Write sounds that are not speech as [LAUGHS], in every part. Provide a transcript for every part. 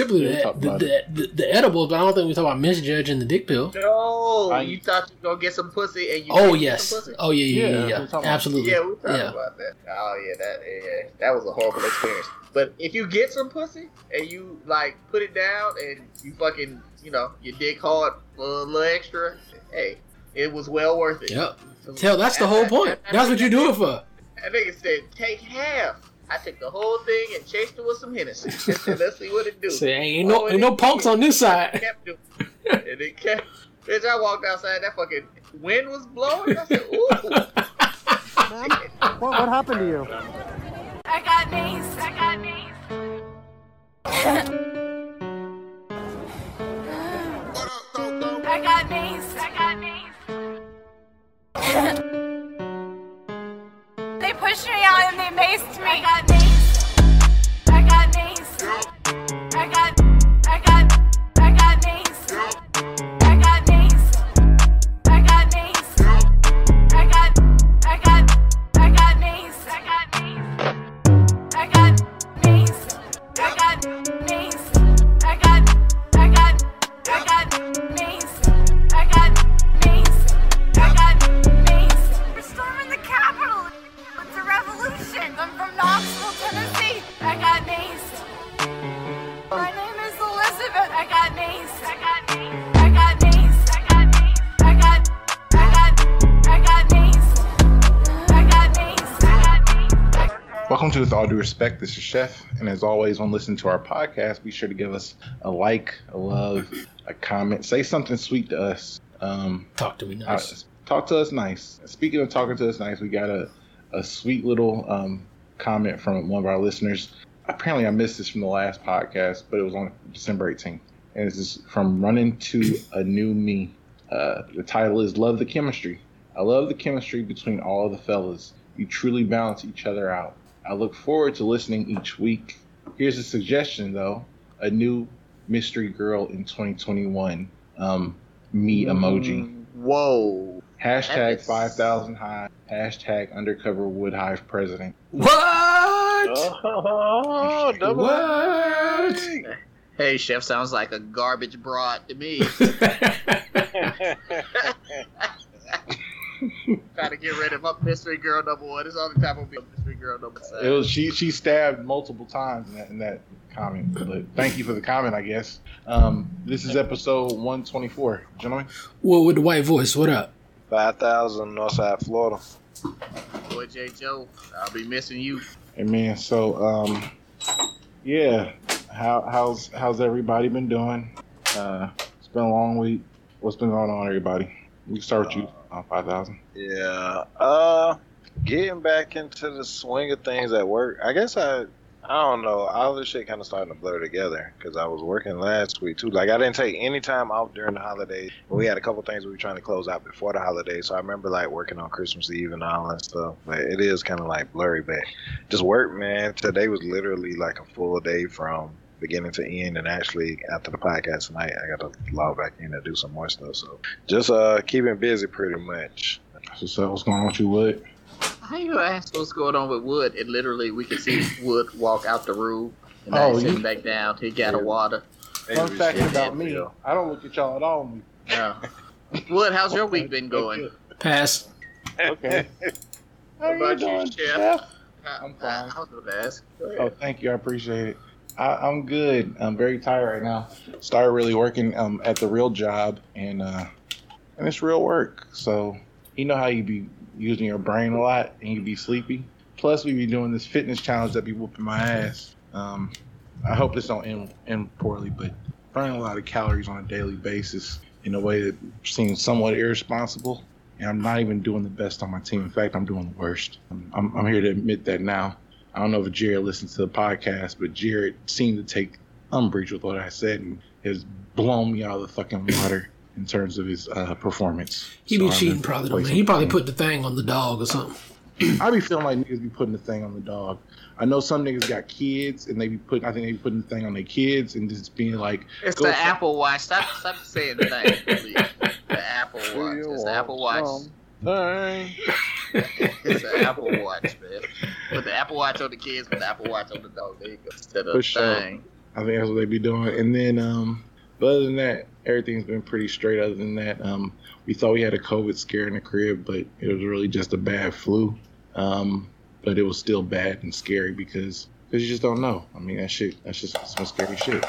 Simply the, talked the, the, the, the edibles, but I don't think we talk about misjudging the dick pill. No, I- you thought you were gonna get some pussy and you Oh didn't get yes. some pussy? Oh yeah, yeah, Yeah, yeah, that's yeah. what I'm talking about. Absolutely. Yeah, we talked Yeah. about that. Oh yeah, that yeah, that was a horrible experience. But if you get some pussy and you like put it down and you fucking you know your dick hard for a little extra, hey, it was well worth it. Yep. Tell that's the whole point. That's what you do it for. That nigga said take half. I took the whole thing and chased it with some Hennessy. [LAUGHS] Let's see what it do. Say, ain't no, Oh, ain't no punks on this It side. kept doing. and it kept. Bitch, I walked outside. That fucking wind was blowing. I said, "Ooh." [LAUGHS] What, what happened to you? I got knees. I got knees. [LAUGHS] pushed me out and they maced me. I got knees. I got knees. I got. Due Respect. This is Chef, and as always, when listening to our podcast, be sure to give us a like, a love, a comment, say something sweet to us. Um, Talk to me nice. talk to us nice. Speaking of talking to us nice, we got a, a sweet little um, comment from one of our listeners. Apparently, I missed this from the last podcast, but it was on December 18th. And this is from Running to a New Me. Uh, the title is Love the Chemistry. I love the chemistry between all of the fellas. You truly balance each other out. I look forward to listening each week. Here's a suggestion, though a new mystery girl in 2021. Um, me emoji. Whoa. Hashtag That is- 5000 high. Hashtag undercover wood hive president. What? Oh, double. What? [LAUGHS] Hey, chef sounds like a garbage broad to me. [LAUGHS] [LAUGHS] [LAUGHS] Trying to get rid of my mystery girl number one. It's all the time will be a mystery girl number It was she. She stabbed multiple times in that, in that comment. But thank you for the comment. I guess. Um, this is episode 124, gentlemen. Well, with the white voice, what up? 5,000 Northside Florida. Boy, J. Joe, I'll be missing you. And man, so um, yeah. How how's how's everybody been doing? Uh, it's been a long week. What's been going on, everybody? We can start with you. Uh, 5000. Yeah. Uh, getting back into the swing of things at work. I guess I, I don't know. All this shit kind of starting to blur together because I was working last week too. Like I didn't take any time off during the holidays. We had a couple things we were trying to close out before the holidays. So I remember like working on Christmas Eve and all that stuff. But it is kind of like blurry. But just work, man. Today was literally like a full day from beginning to end and actually after the podcast tonight i got to log back in and do some more stuff so just uh keeping busy pretty much So, so what's going on with you, Wood? How you ask what's going on with Wood? And literally, we could see Wood walk out the room. And now Oh, he's sitting back down. He got a water. Fun fact Yeah, about me, yeah. I don't look at y'all at all. Yeah. Wood, how's your week been going? Pass. Okay. How What about you you, doing, Chef? Chef? I'm fine. I was going to ask. Oh, thank you. I appreciate it. I, I'm good. I'm very tired right now. Started really working um, at the real job, and uh, and it's real work. So you know how you be using your brain a lot and you be sleepy. Plus, we be doing this fitness challenge that be whooping my ass. Um, I hope this don't end, end poorly, but burning a lot of calories on a daily basis in a way that seems somewhat irresponsible. And I'm not even doing the best on my team. In fact, I'm doing the worst. I'm, I'm, I'm here to admit that now. I don't know if Jared listens to the podcast, but Jared seemed to take umbrage with what I said and has blown me out of the fucking water in terms of his uh, performance. He be I'm cheating probably. Though, place man. He of- probably put the thing on the dog or something. I be feeling like niggas be putting the thing on the dog. I know some niggas got kids and they be putting. I think they be putting the thing on their kids and just being like, It's the for- Apple Watch. Stop, stop saying the name. [LAUGHS] The Apple Watch. It's the Apple Watch. Dang. [LAUGHS] It's an Apple Watch, man. Put the Apple Watch on the kids, put the Apple Watch on the dog. There you go. Instead of For sure. thing. I think that's what they'd be doing. And then, um, but other than that, everything's been pretty straight. Other than that, um, we thought we had a COVID scare in the crib, but it was really just a bad flu. Um, but it was still bad and scary because because you just don't know. I mean, that shit, that's just some scary shit.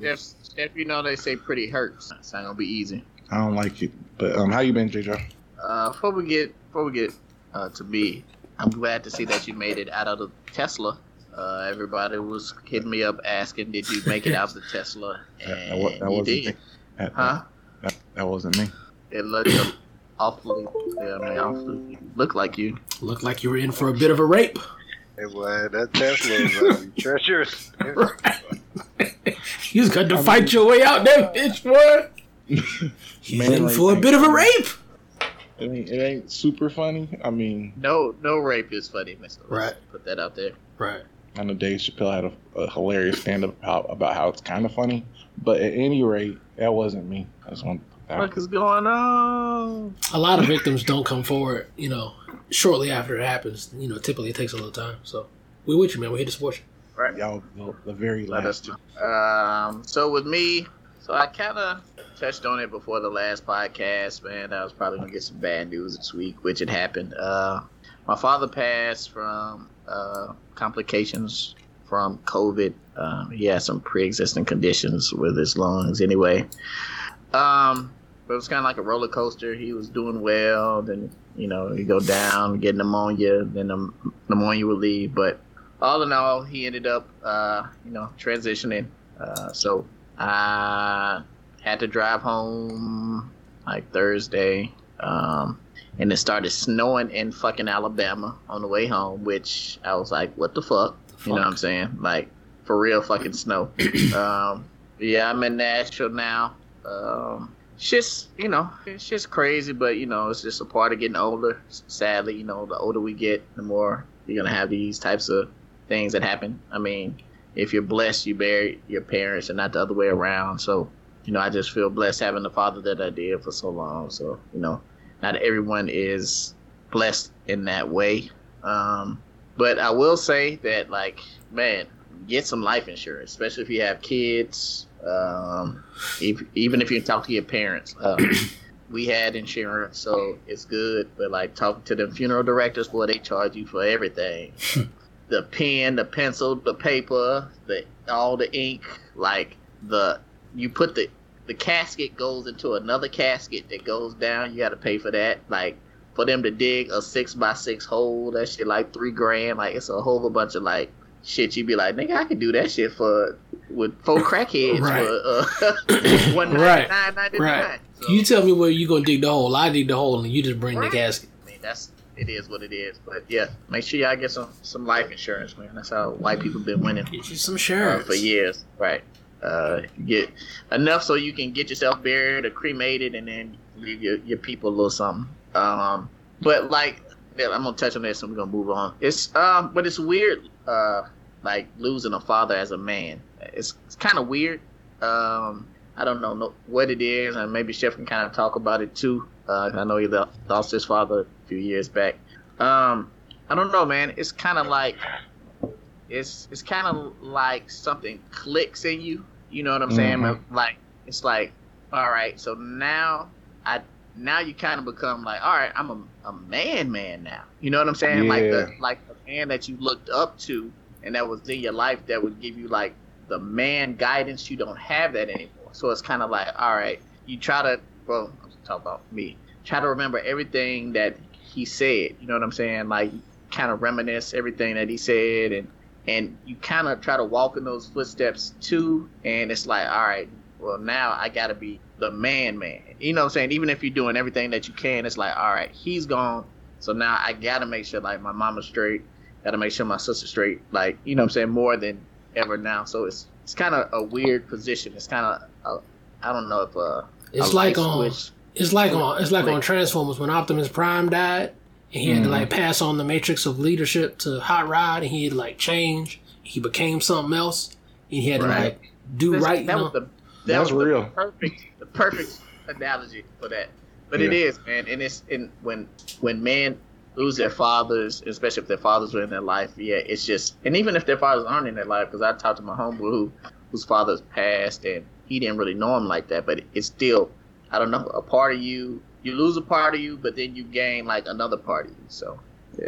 If, if you know they say pretty hurts, it's not gonna be easy. I don't like it. But um, how you been, JJ? Uh, before we get before we get uh, to me, I'm glad to see that you made it out of the Tesla. Uh, everybody was hitting me up asking, "Did you make it out of the Tesla?" [LAUGHS] That, that, that you wasn't did, me. That, huh? that, that wasn't me. It looked awfully, yeah, I mean, awfully looked like you. Looked like you were in for a bit of a rape. It was that Tesla was uh, [LAUGHS] treacherous. [LAUGHS] You just got to fight your way out there, bitch, boy. [LAUGHS] He's Man, for a thank bit of a rape. It ain't, it ain't super funny. I mean, No, no rape is funny, Mister. Right. Put that out there. Right. I know Dave Chappelle had a, a hilarious stand up about, about how it's kind of funny, but at any rate, that wasn't me. I just want to put that What is going on? A lot of victims don't come forward, you know, shortly after it happens. You know, typically it takes a little time. So we with you, man. We here to support you. Right. y'all the, the very Let last. know. Um, so with me, so I kind of touched on it before the last podcast, man. I was probably gonna get some bad news this week, which had happened. Uh, my father passed from uh, complications from COVID. Um, he had some pre-existing conditions with his lungs. Anyway, um, but it was kind of like a roller coaster. He was doing well, then you know he go down, get pneumonia, then the pneumonia would leave, but all in all, he ended up, uh, you know, transitioning. Uh, so I had to drive home like Thursday, um, and it started snowing in fucking Alabama on the way home, which I was like, what the fuck? You know what I'm saying? Like, for real fucking snow. [CLEARS THROAT] um, yeah, I'm in Nashville now. Um, it's just, you know, it's just crazy, but, you know, it's just a part of getting older. Sadly, you know, the older we get, the more you're going to have these types of things that happen. I mean, if you're blessed, you bury your parents and not the other way around. So, you know, I just feel blessed having the father that I did for so long. So, you know, not everyone is blessed in that way. Um, but I will say that, like, man, get some life insurance, especially if you have kids. Um, if, even if you talk to your parents. Um, [CLEARS THROAT] we had insurance, so it's good. But like talking to them funeral directors, boy, they charge you for everything. [LAUGHS] the pen, the pencil, the paper, the all the ink, like the you put the the casket goes into another casket that goes down. You got to pay for that. Like for them to dig a six by six hole, that shit like three grand. Like it's a whole bunch of like shit. You be like, nigga, I can do that shit for with four [LAUGHS] crackheads Right. for uh, [LAUGHS] one Right. ninety nine ninety Right. nine. You tell me where you gonna dig the hole. I dig the hole, and you just bring Right. the casket. I mean, that's it is what it is. But yeah, make sure y'all get some some life insurance, man. That's how white people been winning Get you some uh, for years, right? Uh, get enough so you can get yourself buried or cremated, and then leave your, your people a little something. Um, but like, I'm gonna touch on this, and we're gonna move on. It's um, but it's weird, uh, like losing a father as a man. It's it's kind of weird. Um, I don't know no, what it is, and maybe Chef can kind of talk about it too. Uh, I know he lost his father a few years back. Um, I don't know, man. It's kind of like it's it's kind of like something clicks in you. You know what I'm saying? Mhm. Like it's like, all right, so now I now you kind of become like, all right, I'm a, a man, man now. You know what I'm saying? Like the like the man that you looked up to and that was in your life that would give you like the man guidance. You don't have that anymore. So it's kind of like, all right, you try to well, I'm talking about me. Try to remember everything that he said. You know what I'm saying? Like kind of reminisce everything that he said and and you kind of try to walk in those footsteps too and it's like all right well now i gotta be the man man. You know what i'm saying? Even if you're doing everything that you can it's like all right he's gone. So now i gotta make sure like my mama's straight. Gotta make sure my sister's straight. Like you know what i'm saying? More than ever now. So it's it's kind of a weird position. It's kind of i don't know if uh It's like on. switch- It's like on. It's like on Transformers. When Optimus Prime died, he had to like mm-hmm. pass on the matrix of leadership to Hot Rod, and he had like change. He became something else, and he had to like do This- right. You That know? was the that That's was real. the perfect the perfect analogy for that. But it Yeah. is, man, and it's in when when man lose their fathers, especially if their fathers were in their life. Yeah, it's just, and even if their fathers aren't in their life, because I talked to my homeboy who, whose father's passed, and he didn't really know him like that, but it's still, I don't know, a part of you. You lose a part of you, but then you gain like another part of you. So,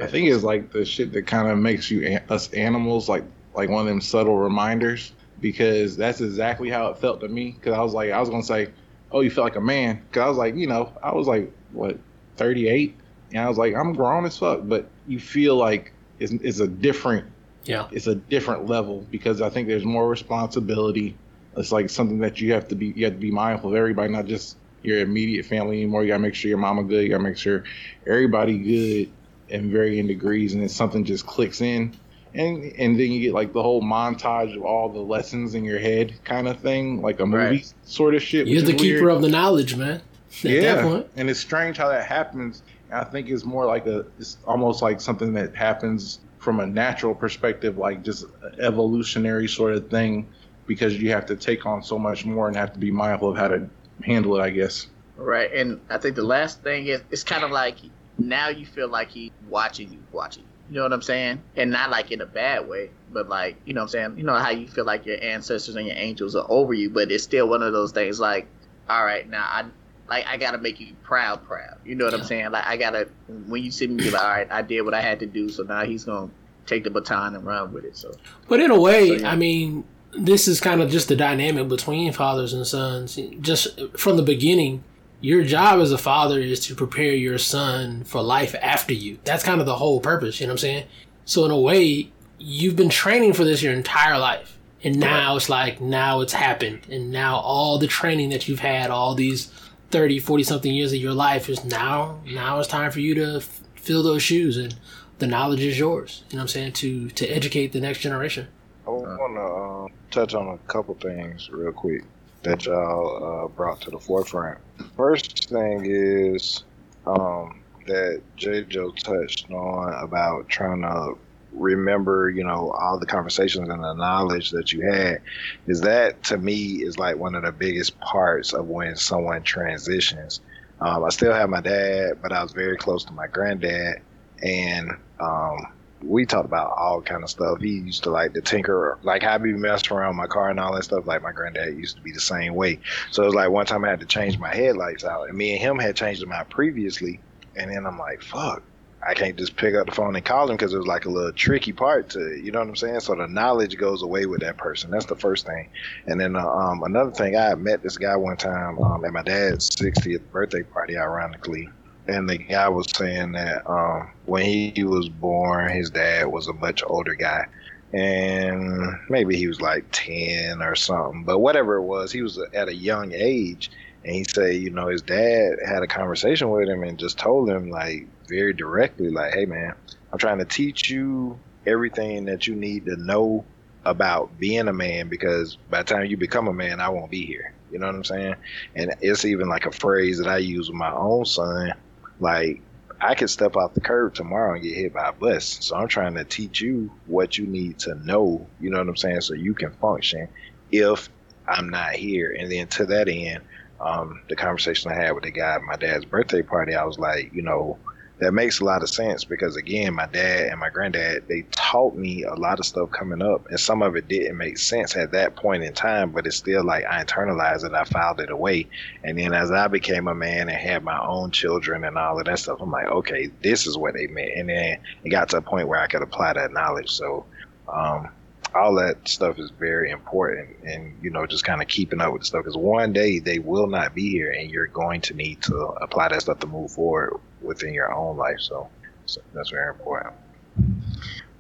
I think it's like the shit that kind of makes you us animals like like one of them subtle reminders because that's exactly how it felt to me. Because I was like, I was gonna say, oh, you feel like a man. Because I was like, you know, I was like what 38, and I was like, I'm grown as fuck, but you feel like it's, it's a different Yeah. it's a different level because I think there's more responsibility. It's like something that you have to be you have to be mindful of everybody, not just your immediate family anymore. You gotta make sure your mama good. You gotta make sure everybody good in varying degrees, and then something just clicks in, and and then you get like the whole montage of all the lessons in your head kind of thing, like a movie Right. sort of shit. You're the keeper weird. of the knowledge, man. [LAUGHS] At yeah, that point. and it's strange how that happens. I think it's more like a, it's almost like something that happens from a natural perspective, like just evolutionary sort of thing, because you have to take on so much more and have to be mindful of how to handle it. I guess. right. And I think the last thing is, it's kind of like now you feel like he's watching you, watching you. You know what I'm saying? And not like in a bad way, but like, you know what I'm saying? You know how you feel like your ancestors and your angels are over you, but it's still one of those things like, all right, now I like I gotta make you proud, proud. You know what I'm saying? Like I gotta when you see me be like, all right, I did what I had to do, so now he's gonna take the baton and run with it. So But in a way, So, yeah. I mean, this is kind of just the dynamic between fathers and sons. Just from the beginning, your job as a father is to prepare your son for life after you. That's kind of the whole purpose, you know what I'm saying? So in a way, you've been training for this your entire life. And now it's like, now it's happened. And now all the training that you've had, all these 30, 40 something years of your life is now, now it's time for you to f- fill those shoes and the knowledge is yours. You know what I'm saying? To, to educate the next generation. I want to uh, touch on a couple things real quick that y'all uh, brought to the forefront. First thing is um, that J. Joe touched on about trying to remember, you know, all the conversations and the knowledge that you had. Is that to me is like one of the biggest parts of when someone transitions. Um, I still have my dad, but I was very close to my granddad, and um, we talked about all kind of stuff. He used to like to tinker, like how I be messing around my car and all that stuff. Like my granddad used to be the same way. So it was like one time I had to change my headlights out, and me and him had changed them out previously. And then I'm like, fuck, I can't just pick up the phone and call him because it was like a little tricky part to, you know what I'm saying? So the knowledge goes away with that person. That's the first thing. And then uh, um, another thing, I met this guy one time um, at my dad's 60th birthday party, ironically and the guy was saying that um, when he was born, his dad was a much older guy, and maybe he was like ten or something. But whatever it was, he was at a young age, and he said, you know, his dad had a conversation with him and just told him like very directly, like, "Hey, man, I'm trying to teach you everything that you need to know about being a man because by the time you become a man, I won't be here." You know what I'm saying? And it's even like a phrase that I use with my own son like I could step off the curb tomorrow and get hit by a bus. So I'm trying to teach you what you need to know, you know what I'm saying, so you can function if I'm not here. And then to that end, um, the conversation I had with the guy at my dad's birthday party, I was like, you know, that makes a lot of sense because again, my dad and my granddad, they taught me a lot of stuff coming up and some of it didn't make sense at that point in time, but it's still like I internalized it, I filed it away. And then as I became a man and had my own children and all of that stuff, I'm like, okay, this is what they meant. And then it got to a point where I could apply that knowledge. So, um, all that stuff is very important and, you know, just kind of keeping up with the stuff because one day they will not be here and you're going to need to apply that stuff to move forward within your own life. So, so that's very important.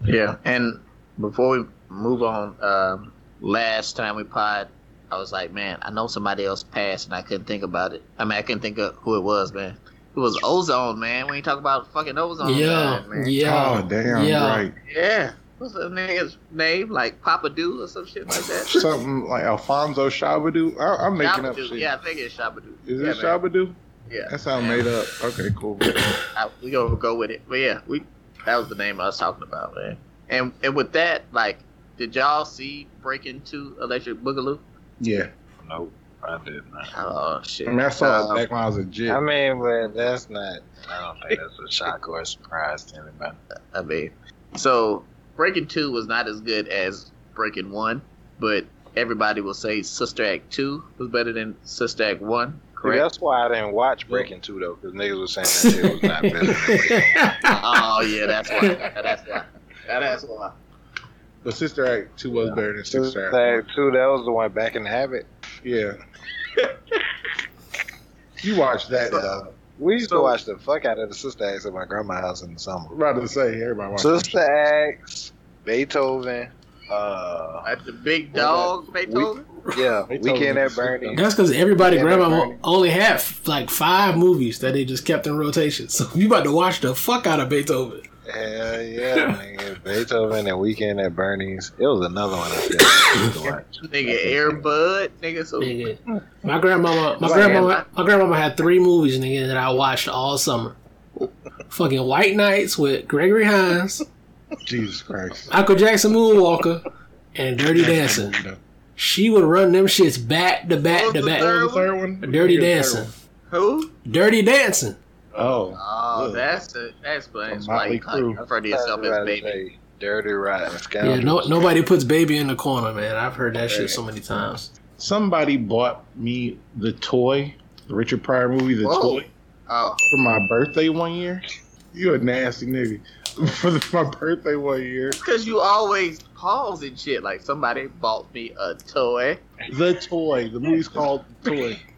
Yeah, and before we move on, um, last time we pod, I was like, man, I know somebody else passed, and I couldn't think about it. I mean, I couldn't think of who it was, man. It was Ozone, man. When you talk about fucking Ozone, Yeah, man. yeah. oh damn! yeah. Right. yeah. What's the nigga's name? Like Papa Do or some shit like that. [LAUGHS] Something like Alfonso Shabadoo. I, I'm making up shit. Yeah, I think it's Shabadoo. Is yeah, it man. Shabadoo? Yeah. That sounds made up. Okay, cool. [COUGHS] I, we gonna go with it. But yeah, we that was the name I was talking about, man. And and with that, like, did y'all see Breaking Two Electric Boogaloo? Yeah. No, I did not. Oh shit! I mean, I saw Um, it back when I was a jit. I mean, but that's not. I don't think that's a shock or a surprise to anybody. I mean, so Breaking Two was not as good as Breaking One, but everybody will say Sister Act Two was better than Sister Act One. See, Correct? that's why I didn't watch Breaking Two though, because niggas were saying that shit was not better. Than Breaking [LAUGHS] oh yeah, that's why. That's why. That's why. but Sister Act 2 was better than One. Sister Act. Act Two, that was the one back in the habit. Yeah. [LAUGHS] you watched that, though. We used So- to watch the fuck out of the Sister Acts at my grandma's house in the summer. I'm about to say, everybody watched Sister Acts, Beethoven, uh, At the big dog Beethoven. yeah, Beethoven Weekend at is- Bernie. That's because everybody Yeah, grandma only had like five movies that they just kept in rotation. So [LAUGHS] you about to watch the fuck out of Beethoven. Hell yeah, [LAUGHS] nigga. Beethoven and Weekend at Bernie's. It was another one I said used. Nigga, Airbud. Nigga, so Nigga. [LAUGHS] My grandmama, my Like, grandmama, my grandmama had three movies, nigga, that I watched all summer. Fucking White Nights with Gregory Hines, Jesus Christ. Michael Jackson Moonwalker, and Dirty Dancing. She would run them shits back to back to the back. third What was the third one? Dirty What was the third Dancing. who? Dirty Dancing. One? Oh. Oh, Ugh. that's it. That explains A why motley you crew. refer to yourself as baby. Dirty Rotten Yeah, no, nobody puts baby in the corner, man. I've heard that shit so many times. Somebody bought me the toy, the Richard Pryor movie, the Whoa. toy, Oh, for my birthday one year. You a nasty nigga. [LAUGHS] For the, my birthday one year. because you always pause and shit. Like somebody bought me a toy. The toy. The movie's called The Toy. [LAUGHS]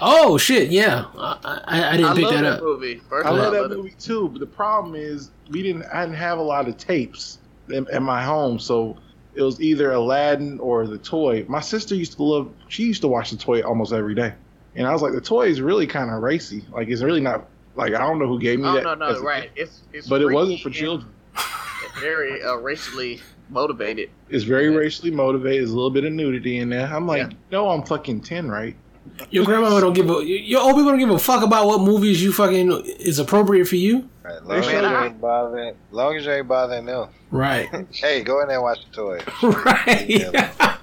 Oh shit, yeah. I, I, I didn't I pick that that up. movie. First I of all, love I that love it. movie too, but the problem is we didn't. I didn't have a lot of tapes in, in my home, so it was either Aladdin or the toy. My sister used to love. She used to watch the toy almost every day, and I was like, the toy is really kind of racy. Like it's really not. Like I don't know who gave me Oh that. no, no, as a right. It's, it's But it wasn't for children. Very uh, racially motivated. It's very Yeah. racially motivated. There's a little bit of nudity in there. I'm like, Yeah. no, I'm fucking ten, right? Your grandma don't give a your old people don't give a fuck about what movies you fucking is appropriate for you. Right, long, as you ain't bothering, long as you ain't bothering them. Right. [LAUGHS] Hey, go in there and watch the toy. [LAUGHS] right. [LAUGHS]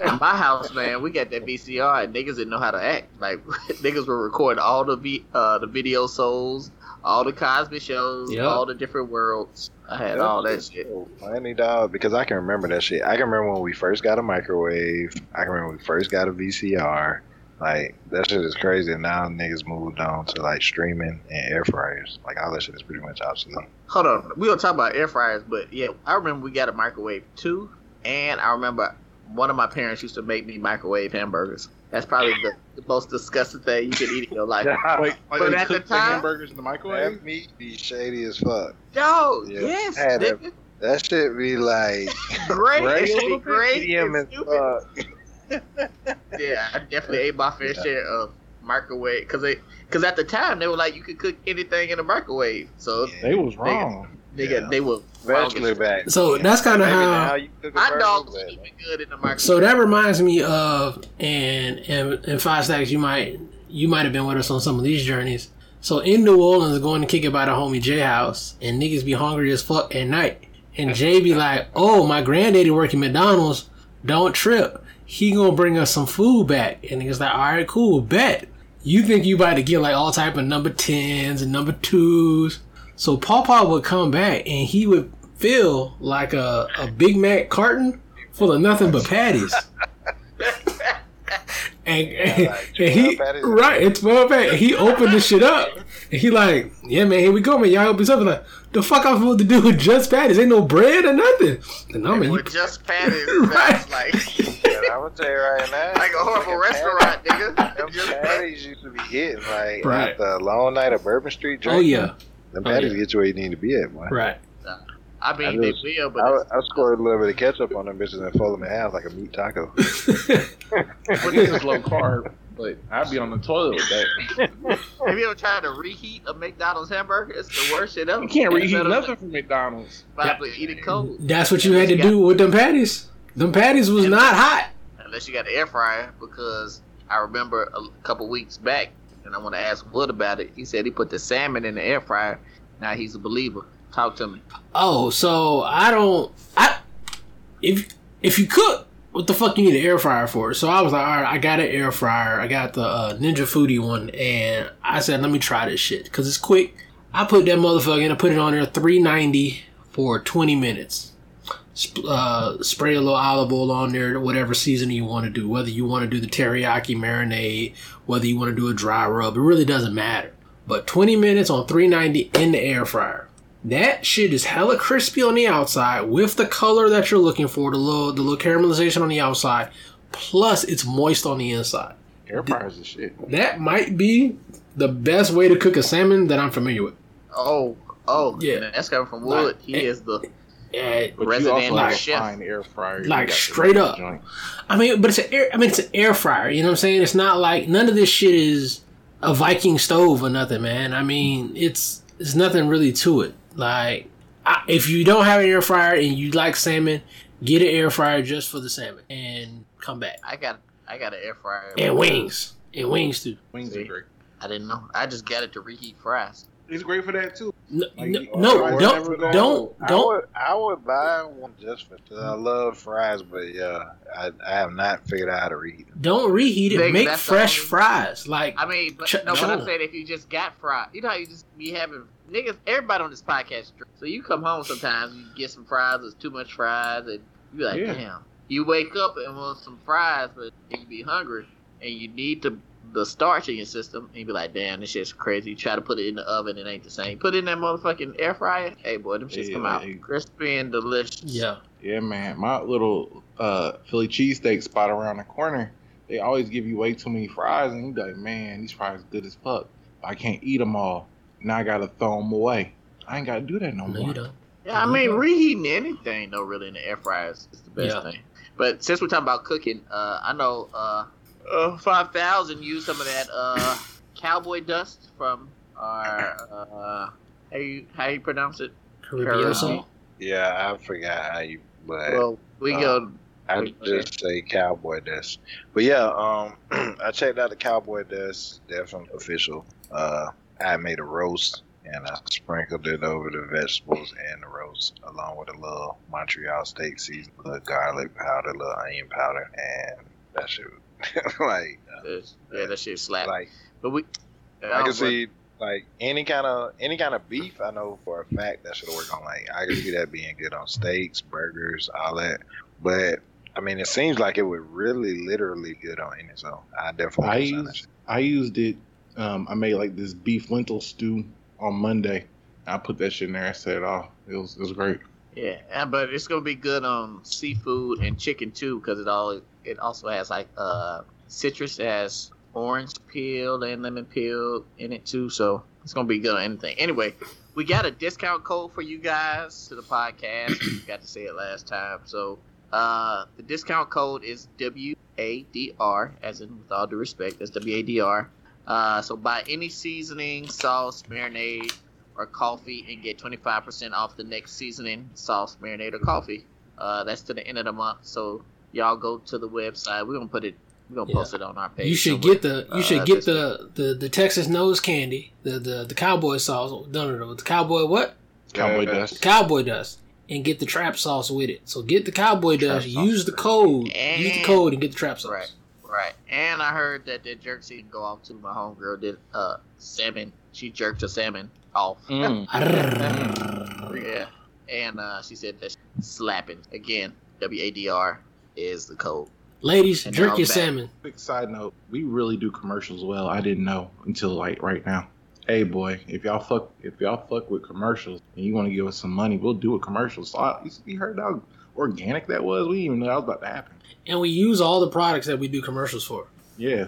In my house, man, we got that VCR and niggas didn't know how to act. Like niggas were recording all the v, uh, the video souls, all the Cosby shows, Yep. all the different worlds. I had all that shit. So Funny dog, because I can remember that shit. I can remember when we first got a microwave. I can remember when we first got a VCR. Like that shit is crazy. And now niggas moved on to like streaming and air fryers. Like all that shit is pretty much obsolete. Hold on, we don't talk about air fryers, but yeah, I remember we got a microwave too, and I remember one of my parents used to make me microwave hamburgers. That's probably the, the most disgusting thing you could eat in your life. [LAUGHS] Like, like But they at the cook the time- hamburgers in the microwave. That meat be shady as fuck. Yo, Yeah. yes, Had That shit be like great, [LAUGHS] Gray it be great medium and as fuck. Yeah, I definitely ate my fair Yeah. share of microwave because they because at the time they were like you could cook anything in a microwave. So They was wrong. nigga, Yeah. they were wrong as Especially shit. back. So that's kind of how. now you cook a Hot dogs but- would be good in the microwave. So that reminds me of and and and five stacks. You might you might have been with us on some of these journeys. So in New Orleans, going to kick it by the homie J house, and niggas be hungry as fuck at night, and Jay be like, "Oh, my granddaddy working McDonald's. Don't trip. He gonna bring us some food back." And niggas like, "All right, cool, bet." You think you about to get like all type of number tens and number twos. So Pawpaw would come back and he would fill like a, a Big Mac carton full of nothing but patties. [LAUGHS] And, and, and he right, it's well bad. He opened the shit up. And he like, yeah, man, here we go, man. Y'all help me something like the fuck I'm supposed to do with just patties? Ain't no bread or nothing. And I'm like, with just patties, [LAUGHS] Right. like Yeah, I'm gonna tell you right now. [LAUGHS] like a horrible fucking restaurant, Them nigga. [LAUGHS] Just patties used to be hitting like Right. the long night of Bourbon Street. oh drinking. yeah, them Oh, patties yeah. get you where you need to be at, man. right. I mean, I they just- will, but I, I scored a little bit of ketchup on them bitches and fold them in half like a meat taco. But this is low carb. But I'd be on the toilet with that. [LAUGHS] have you ever tried to reheat a McDonald's hamburger? It's the worst shit ever. You can't reheat better nothing from McDonald's. than Probably eat it cold. That's what you had to do with them patties. Them patties was not hot. unless you got an air fryer because I remember a couple weeks back and I want to ask Wood about it. He said he put the salmon in the air fryer. Now he's a believer. Talk to me. Oh, so I don't. I if if you cook what the fuck you need an air fryer for? So I was like, all right, I got an air fryer. I got the uh, Ninja Foodi one, and I said, let me try this shit because it's quick. I put that motherfucker in. I put it on there, three ninety for twenty minutes. Uh, spray a little olive oil on there, whatever seasoning you want to do. Whether you want to do the teriyaki marinade, whether you want to do a dry rub, it really doesn't matter. But twenty minutes on three ninety in the air fryer. That shit is hella crispy on the outside with the color that you're looking for, the little the little caramelization on the outside, plus it's moist on the inside. Air fryers is shit. That might be the best way to cook a salmon that I'm familiar with. Oh, oh, Yeah. yeah. That's coming from Wood. Like, he eh, is the. Yeah, Resident you also chef. fine air fryer. Like, straight up. joint. I mean, but it's an air. I mean, it's an air fryer. You know what I'm saying? It's not like none of this shit is a Viking stove or nothing, man. I mean, it's it's nothing really to it. Like, I, if you don't have an air fryer and you like salmon, get an air fryer just for the salmon and come back. I got, I got an air fryer. And wings, and wings too. Wings See? are great. I didn't know. I just got it to reheat fries. It's great for that too. No, Like, no, no, don't, never go- don't, I don't. would, I would buy one just for because I love fries, but yeah, I, I have not figured out how to reheat them. Don't reheat it. Think Make fresh only- fries. Like I mean, but Ch- no, but I'm saying if you just got fried, you know how you just be having niggas. Everybody on this podcast, drink. so you come home sometimes, you get some fries. it's too much fries, and you be like, Yeah. damn. You wake up and want some fries, but you be hungry, and you need the the starch in your system, and you be like, damn, this shit's crazy. You try to put it in the oven, it ain't the same. Put it in that motherfucking air fryer. Hey boy, them shits Yeah, come out like- crispy and delicious. yeah, Yeah, man. My little uh, Philly cheesesteak spot around the corner, they always give you way too many fries, and you be like, man, these fries good as fuck. I can't eat them all. Now I gotta throw them away. I ain't gotta do that no, no, more. Yeah, I mean reheating anything though, really in the air fryer is, is the best Yeah. thing. But since we're talking about cooking, uh, I know uh, uh, five thousand used some of that uh, cowboy dust from our uh, how you how you pronounce it? Caribbean Yeah, I forgot how you, but Well, we Uh, go. I okay. just say cowboy dust. But yeah, um, [CLEARS THROAT] I checked out the cowboy dust. Definitely official. Uh, I made a roast and I sprinkled it over the vegetables and the roast, along with a little Montreal steak seasoning, a little garlic powder, a little onion powder, and that shit. was- [LAUGHS] like, uh, This, yeah, that shit slap. like but we. I can see like any kind of any kind of beef. I know for a fact that should work on like I can see that being good on steaks, burgers, all that. But I mean, it seems like it would really, literally good on any. So I definitely. I used. I used it. Um, I made like this beef lentil stew on Monday. I put that shit in there. I set it off. It was it was great. Yeah, but it's gonna be good on seafood and chicken too, because it all it also has like uh citrus it has orange peel and lemon peel in it too, so it's gonna be good on anything. Anyway, we got a discount code for you guys to the podcast. [COUGHS] We got to say it last time, so uh the discount code is W A D R, as in with all due respect, that's W A D R. Uh, so buy any seasoning, sauce, marinade, or coffee and get 25% off the next seasoning, sauce, marinade, or coffee. Uh, that's to the end of the month. So y'all go to the website. We're gonna put it. We're gonna Yeah. post it on our page. You should somewhere. get the you Uh, should get this- the, the the Texas nose candy, the the the cowboy sauce. No, no, no, the cowboy what? Cowboy Yeah, dust. Cowboy dust, and get the trap sauce with it. So get the cowboy Trap dust. sauce. Use the code. Use the And- code and get the trap sauce. Right, right. And I heard that the jerk season go off too. My homegirl did uh salmon. She jerked a salmon off. Mm. [LAUGHS] Yeah. And uh, she said that slapping again. W A D R is the code. Ladies, And jerk your back. salmon. Quick side note: We really do commercials well. I didn't know until like right now. Hey boy, if y'all fuck if y'all fuck with commercials and you want to give us some money, we'll do a commercial. So I, you- you heard how organic that was? We didn't even know that was about to happen. And we use all the products that we do commercials for. Yeah,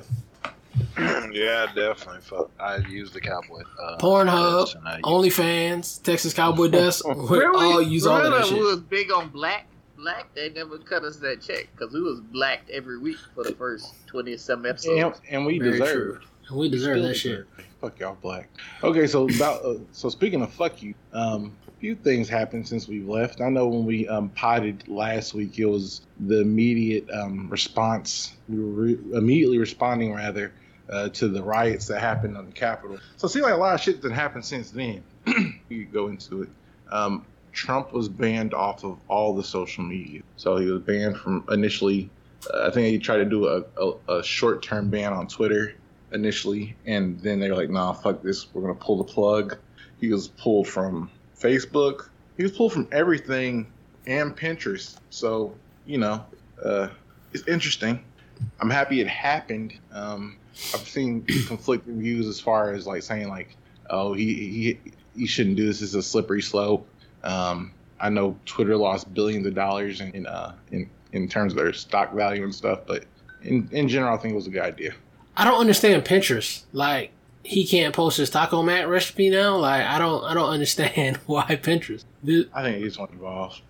[CLEARS THROAT] yeah, definitely. Fuck. I use the cowboy. Uh, Pornhub, dust and OnlyFans, Texas Cowboy Dust. [LAUGHS] We Really? all use all of that shit. We was big on black. Black, they never cut us that check because we was blacked every week for the first twenty some episodes. and, and we Very deserve. true. And we deserve Still that shit. Fuck y'all black. Okay, so about uh, so speaking of fuck you, um, a few things happened since we've left. I know when we um potted last week, it was the immediate um response. We were re- immediately responding rather uh, to the riots that happened on the Capitol. So it seems like a lot of shit that happened since then. [CLEARS THROAT] you go into it. Um, Trump was banned off of all the social media. So he was banned from initially. Uh, I think he tried to do a, a, a short term ban on Twitter initially, and then they were like, "Nah, fuck this. We're gonna pull the plug." He was pulled from Facebook. He was pulled from everything and Pinterest. So you know, uh, it's interesting. I'm happy it happened. Um, I've seen [CLEARS THROAT] conflicting views as far as like saying like, "Oh, he he he shouldn't do this. Is a slippery slope." Um, I know Twitter lost billions of dollars in in, uh, in in terms of their stock value and stuff, but in in general, I think it was a good idea. I don't understand Pinterest. Like he can't post his taco mat recipe now. Like I don't I don't understand [LAUGHS] why Pinterest. The- I think he's just went involved.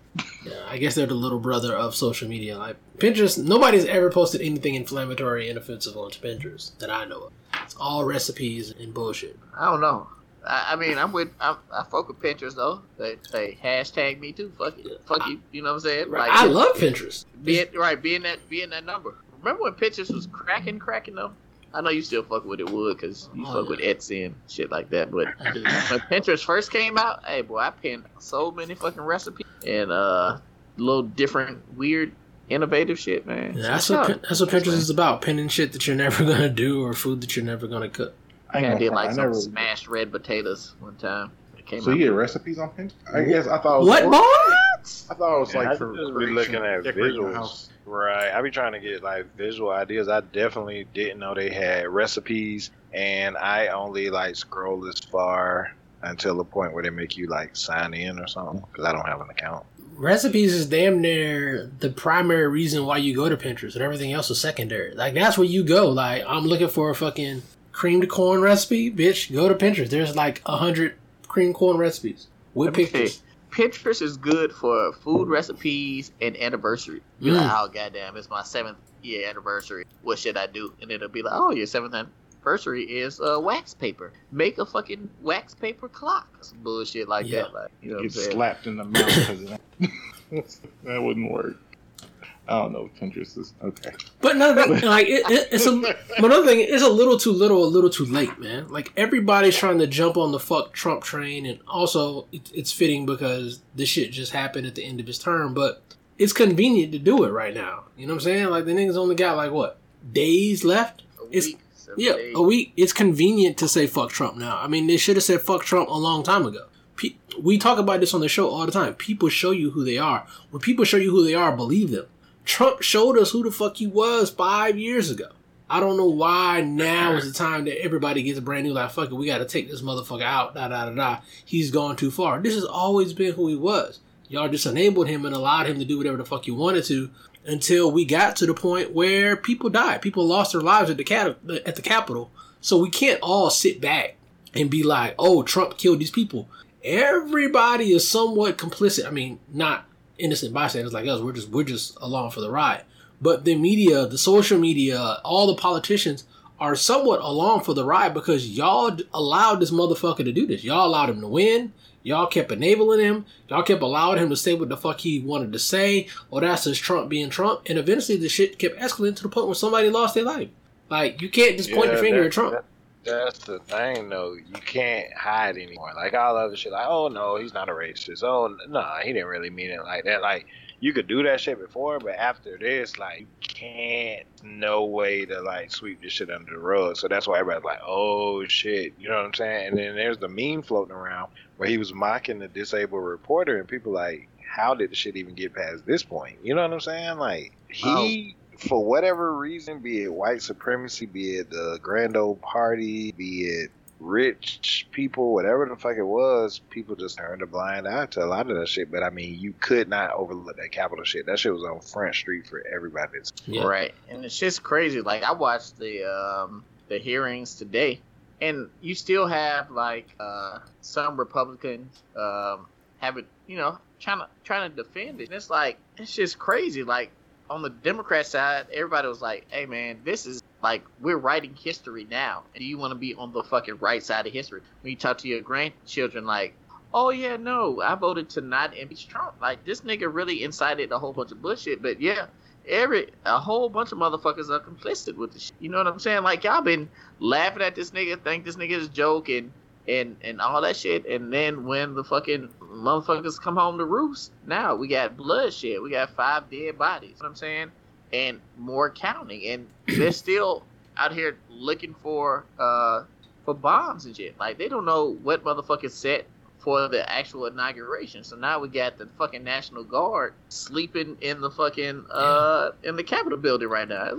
yeah, I guess they're the little brother of social media. Like Pinterest, nobody's ever posted anything inflammatory and offensive on Pinterest that I know of. It's all recipes and bullshit. I don't know. I, I mean, I'm with I'm, I fuck with Pinterest though. They say hashtag me too. Fuck it, fuck you. You know what I'm saying? Right. I love Pinterest. being right, being that being that number. Remember when Pinterest was cracking, cracking though? I know you still fuck with it, Wood, because you Oh, fuck with yeah. Etsy and shit like that. But [LAUGHS] when Pinterest first came out, hey boy, I pinned so many fucking recipes and uh, little different, weird, innovative shit, man. Yeah, that's what. Pin- that's what Pinterest is about: pinning shit that you're never [LAUGHS] gonna do or food that you're never gonna cook. I, I did like I some never. smashed red potatoes one time. It came So out. you get recipes on Pinterest? I guess I thought it was What, boy? I thought it was Yeah, I like for just for looking at decorating the visuals. House. Right. I be trying to get like visual ideas. I definitely didn't know they had recipes, and I only like scroll this far until the point where they make you like sign in or something because I don't have an account. Recipes is damn near the primary reason why you go to Pinterest, and everything else is secondary. Like that's where you go. Like I'm looking for a fucking creamed corn recipe, bitch. Go to Pinterest. There's like a hundred creamed corn recipes with Let me pictures. Pinterest is good for food recipes and anniversary. You're like, oh goddamn, it's my seventh year anniversary. What should I do? And it'll be like, oh, your seventh anniversary is uh, wax paper. Make a fucking wax paper clock. Some bullshit like Yeah. that. Like, you know Get slapped in the mouth because that. [LAUGHS] that wouldn't work. I don't know. if Pinterest is okay. But another thing, like it, it, it's a but another thing, it's a little too little, a little too late, man. Like everybody's trying to jump on the fuck Trump train, and also it, it's fitting because this shit just happened at the end of his term. But it's convenient to do it right now. You know what I'm saying? Like the niggas only got like what days left. A It's- week, Yeah, days. a week. It's convenient to say fuck Trump now. I mean, they should have said fuck Trump a long time ago. Pe- we talk about this on the show all the time. People show you who they are. When people show you who they are, believe them. Trump showed us who the fuck he was five years ago. I don't know why now is the time that everybody gets a brand new. Like fuck it, we got to take this motherfucker out. Da da da da. He's gone too far. This has always been who he was. Y'all just enabled him and allowed him to do whatever the fuck you wanted to until we got to the point where people died. People lost their lives at the cat at the Capitol. So we can't all sit back and be like, "Oh, Trump killed these people." Everybody is somewhat complicit. I mean, not innocent bystanders like us. We're just we're just along for the ride. But the media, the social media, all the politicians are somewhat along for the ride because y'all allowed this motherfucker to do this. Y'all allowed him to win. Y'all kept enabling him. Y'all kept allowing him to say what the fuck he wanted to say. Or that's just Trump being Trump. And eventually the shit kept escalating to the point where somebody lost their life. Like, you can't just point Yeah, your finger that- at Trump. that- that's the thing, though. You can't hide anymore. Like all other shit, like oh no, he's not a racist. Oh no, he didn't really mean it like that. Like you could do that shit before, but after this, like you can't. No way to like sweep this shit under the rug. So that's why everybody's like, oh shit, you know what I'm saying? And then there's the meme floating around where he was mocking the disabled reporter, and people like, how did the shit even get past this point? You know what I'm saying? Like he for whatever reason, be it white supremacy, be it the Grand Old Party, be it rich people, whatever the fuck it was, people just turned a blind eye to a lot of that shit. But I mean, you could not overlook that Capitol shit. That shit was on Front Street for everybody. Yeah. Right, and it's just crazy. Like I watched the um, the hearings today, and you still have like uh, some Republicans um, have it, you know, trying to trying to defend it. And it's like it's just crazy. Like on the Democrat side, everybody was like, "Hey man, this is like we're writing history now, and you want to be on the fucking right side of history." When you talk to your grandchildren, like. Oh yeah, no, I voted to not impeach Trump. Like this nigga really incited a whole bunch of bullshit. But yeah, every a whole bunch of motherfuckers are complicit with the shit. You know what I'm saying? Like y'all been laughing at this nigga, think this nigga is joking, and and all that shit. And then when the fucking motherfuckers come home to roost, now we got bloodshed. We got five dead bodies. You know I'm saying? And more counting. And they're still out here looking for uh for bombs and shit. Like they don't know what motherfuckers set for the actual inauguration. So now we got the fucking National Guard sleeping in the fucking uh in the Capitol building right now.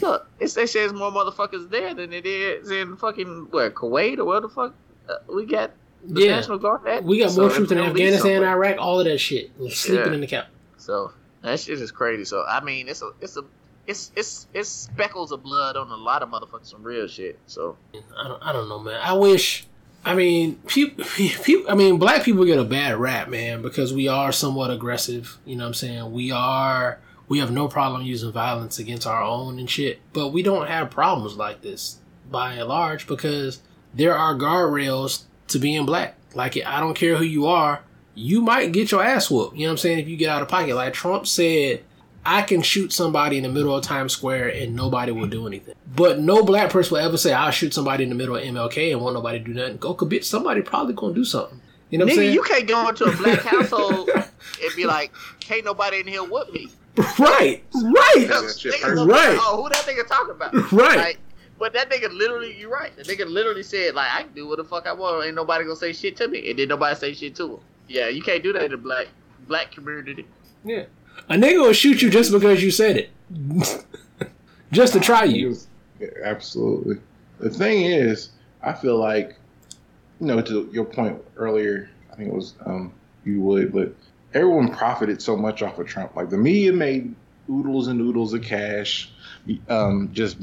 Look, it's they say there's more motherfuckers there than it is in fucking what Kuwait or where the fuck uh, we got the Yeah. National Guard at. We got So more troops in Afghanistan. Iraq, all of that shit. Sleeping Yeah. in the camp. So that shit is crazy. So I mean, it's a it's a it's it's it's speckles of blood on a lot of motherfuckers. Some real shit. So I don't, I don't know, man. I wish. I mean, people, [LAUGHS] people. I mean, black people get a bad rap, man, because we are somewhat aggressive. You know what I'm saying? We are. We have no problem using violence against our own and shit, but we don't have problems like this by and large because there are guardrails to being black. Like, I don't care who you are, you might get your ass whooped. You know what I'm saying? If you get out of pocket, like Trump said, I can shoot somebody in the middle of Times Square and nobody will do anything. But no black person will ever say, I'll shoot somebody in the middle of MLK and won't nobody do nothing. Go, cause bitch, somebody probably gonna do something. You know what I'm nigga, saying? you can't go into a black [LAUGHS] household and be like, "Can't nobody in here whoop me." right, right, that shit Niggas perfect. gonna be like, Right. Oh, who that nigga talking about? right. Like, but that nigga literally, you're right. The nigga literally said, like, I can do what the fuck I want. Ain't nobody gonna say shit to me. And then nobody say shit to him. Yeah, you can't do that in the black black community. Yeah. A nigga will shoot you just because you said it. [LAUGHS] just to try you. Yeah, absolutely. The thing is, I feel like, you know, to your point earlier, I think it was um, you would, but everyone profited so much off of Trump. Like the media made oodles and oodles of cash, um, just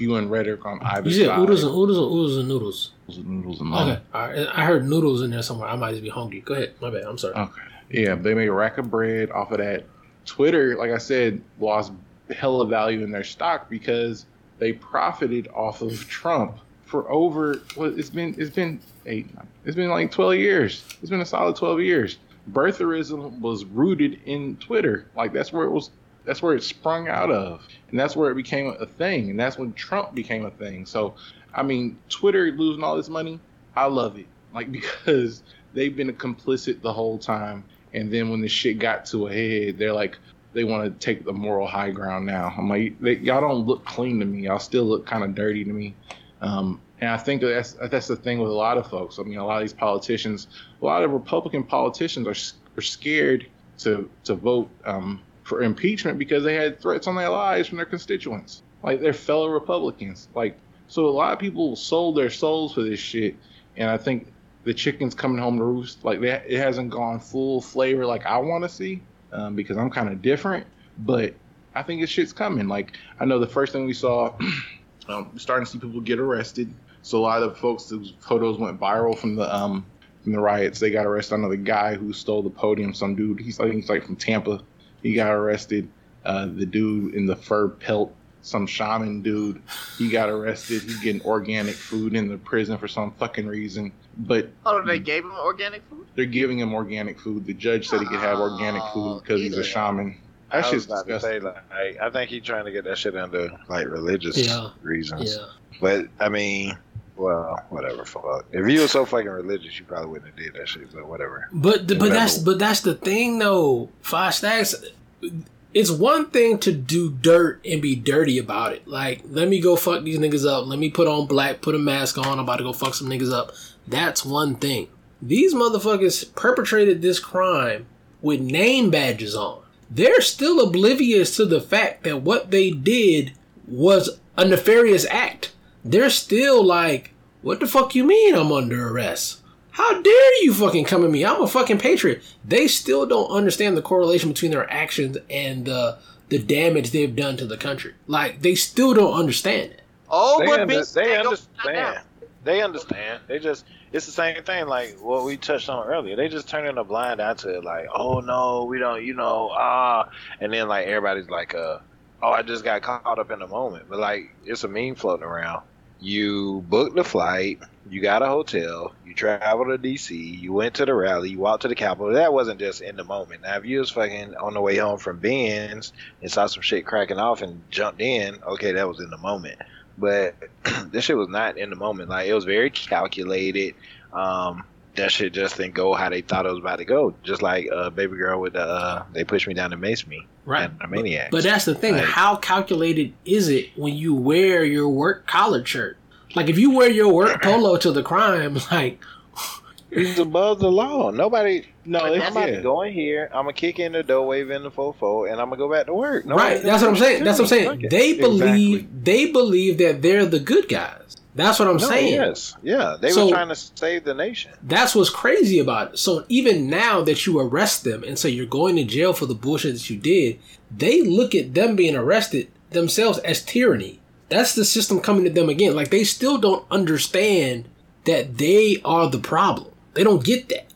spewing rhetoric on either You said side. oodles and oodles or oodles and noodles. Oodles and noodles money. Okay. All right. I heard noodles in there somewhere. I might just be hungry. Go ahead. My bad. I'm sorry. Okay. Yeah, they made a rack of bread off of that. Twitter, like I said, lost hella value in their stock because they profited off of Trump for over what it's been it's been eight it's been like 12 years. It's been a solid 12 years. Birtherism was rooted in Twitter. Like that's where it was that's where it sprung out of. And that's where it became a thing. And that's when Trump became a thing. So I mean, Twitter losing all this money, I love it. Like [LAUGHS] because they've been complicit the whole time. And then when the shit got to a head, they're like, they want to take the moral high ground now. I'm like, they, y'all don't look clean to me. Y'all still look kind of dirty to me. Um, and I think that's that's the thing with a lot of folks. I mean, a lot of these politicians, a lot of Republican politicians are are scared to to vote um, for impeachment because they had threats on their lives from their constituents, like their fellow Republicans. Like, so a lot of people sold their souls for this shit, and I think the chicken's coming home to roost. Like that, it hasn't gone full flavor like I want to see um, because I'm kind of different. But I think this shit's coming. Like I know the first thing we saw, [CLEARS THROAT] um, starting to see people get arrested. So a lot of folks whose photos went viral from the um from the riots, they got arrested. The guy who stole the podium, some dude. He's I think he's like from Tampa. He got arrested. Uh, the dude in the fur pelt, some shaman dude, he got arrested. He's getting organic food in the prison for some fucking reason. But Oh, they gave him organic food. they're giving him organic food. The judge said he could have organic food because he's a shaman. I That was shit's about to say, like, I, I think he's trying to get that shit under like religious Yeah. reasons. Yeah. But I mean, well, whatever. Fuck. If you were so fucking religious, you probably wouldn't have did that shit. But whatever. But the, but Whatever. that's but that's the thing though. Five stacks. It's one thing to do dirt and be dirty about it. Like, let me go fuck these niggas up. Let me put on black, put a mask on. I'm about to go fuck some niggas up. That's one thing. These motherfuckers perpetrated this crime with name badges on. They're still oblivious to the fact that what they did was a nefarious act. They're still like, what the fuck you mean I'm under arrest? How dare you fucking come at me? I'm a fucking patriot. They still don't understand the correlation between their actions and the the damage they've done to the country. Like they still don't understand it. Oh, They, but under- bitch, they ain't gonna find out. understand. They understand. They just it's the same thing like what we touched on earlier. They just turning a blind eye to it, like, oh no, we don't, you know, ah, and then like everybody's like, uh, oh, I just got caught up in the moment. But like, it's a meme floating around. You booked the flight, you got a hotel, you traveled to DC, you went to the rally, you walked to the Capitol. That wasn't just in the moment. Now, if you was fucking on the way home from Ben's and saw some shit cracking off and jumped in, okay, that was in the moment. but [CLEARS THROAT] this shit was not in the moment. Like it was very calculated. Um, that shit just didn't go how they thought it was about to go. Just like uh, baby girl with the uh, they pushed me down and maced me. Right. And the maniac. But that's the thing. Like- How calculated is it when you wear your work collared shirt? Like if you wear your work [CLEARS THROAT] polo to the crime, [LAUGHS] like He's above the law. Nobody. No, But it's I'm about to yeah. go in here. I'm gonna kick in the door, wave in the fofo, and I'm gonna go back to work. Nobody- right. That's what I'm saying. That's what I'm saying. it. They believe Exactly. they believe that they're the good guys. That's what I'm No, saying. yes, yeah. They So- were trying to save the nation. That's what's crazy about it. So even now that you arrest them and say you're going to jail for the bullshit that you did, they look at them being arrested themselves as tyranny. That's the system coming to them again. Like they still don't understand that they are the problem. They don't get that.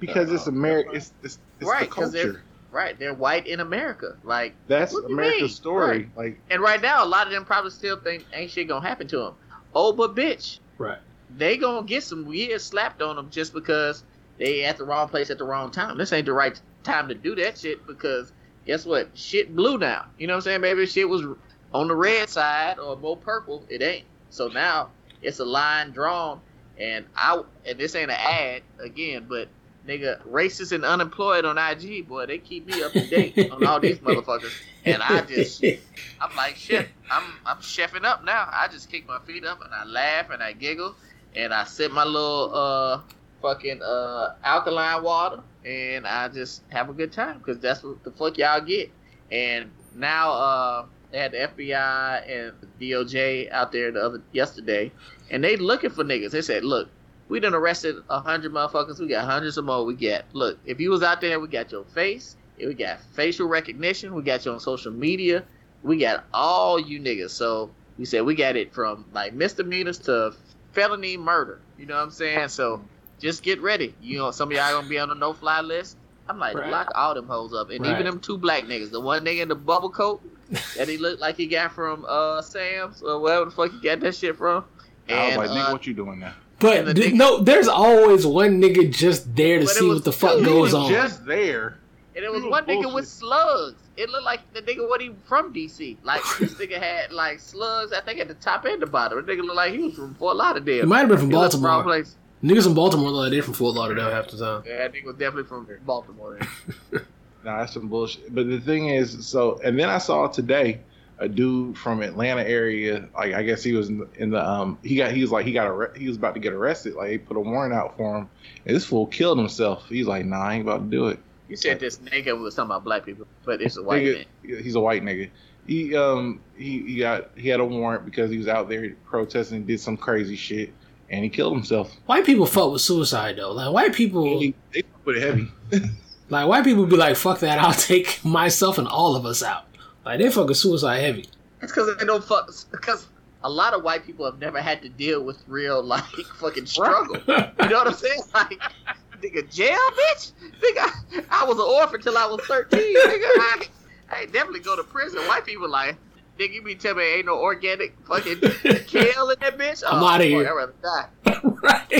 because it's America. It's, it's, it's Right, the 'cause they're- culture. Right, they're white in America. Like, That's What do you America's mean? story. Like and right now, a lot of them probably still think ain't shit gonna happen to them. Oh, but bitch, Right. they gonna get some weird slapped on them just because they at the wrong place at the wrong time. This ain't the right time to do that shit because guess what? Shit blue now. You know what I'm saying? Maybe shit was on the red side or more purple. It ain't. So now it's a line drawn, and I and this ain't an ad again, but nigga, racist and unemployed on IG, boy, they keep me up to date on all these motherfuckers, and I just I'm like shit. I'm I'm chefing up now. I just kick my feet up and I laugh and I giggle and I sip my little uh fucking uh alkaline water and I just have a good time because that's what the fuck y'all get. And now uh they had the FBI and the DOJ out there the other yesterday, and they looking for niggas. They said, look. We done arrested a hundred motherfuckers. We got hundreds of more. We get look. If you was out there, we got your face. We got facial recognition. We got you on social media we got all you niggas. So we said we got it from like misdemeanors to felony murder. You know what I'm saying? So just get ready. You know, some of y'all gonna be on the no fly list. I'm like, Right. lock all them hoes up. And Right. even them two black niggas, the one nigga in the bubble coat that he looked like he got from uh Sam's or wherever the fuck he got that shit from. I was like, nigga, uh, what you doing now? But the th- nigga- no, there's always one nigga just there to see was what the fuck two. He goes was on. just there. And it was one was nigga with slugs. It looked like the nigga what he from DC. Like this nigga had like slugs. I think at the top and the bottom. The nigga looked like he was from Fort Lauderdale. It might have been from He wrong Baltimore. place. Niggas in Baltimore look like they from Fort Lauderdale half the time. Yeah, that nigga was definitely from Baltimore. then. [LAUGHS] No, that's some bullshit. But the thing is, so and then I saw today a dude from Atlanta area. Like I guess he was in the, in the um he got he was like he got arre- he was about to get arrested. Like they put a warrant out for him. And this fool killed himself. He's like, nah, I ain't about to do it. You said this nigga was talking about black people, but it's a white Nigga- man. He's a white nigga. He um he, he got he had a warrant because he was out there protesting, did some crazy shit, and he killed himself. White people fuck with suicide though. Like white people, He, they put it heavy. [LAUGHS] like white people be like, "Fuck that! I'll take myself and all of us out." Like they fucking suicide heavy. It's because they don't fuck. Because a lot of white people have never had to deal with real like [LAUGHS] fucking struggle. You know what I'm saying? [LAUGHS] Like, nigga, jail, bitch. Nigga, I was an orphan till I was 13. Nigga, I, I definitely go to prison. White people like, nigga, you mean tell me ain't no organic fucking [LAUGHS] kale in that bitch? I'm out of oh, here. I'd rather die. right?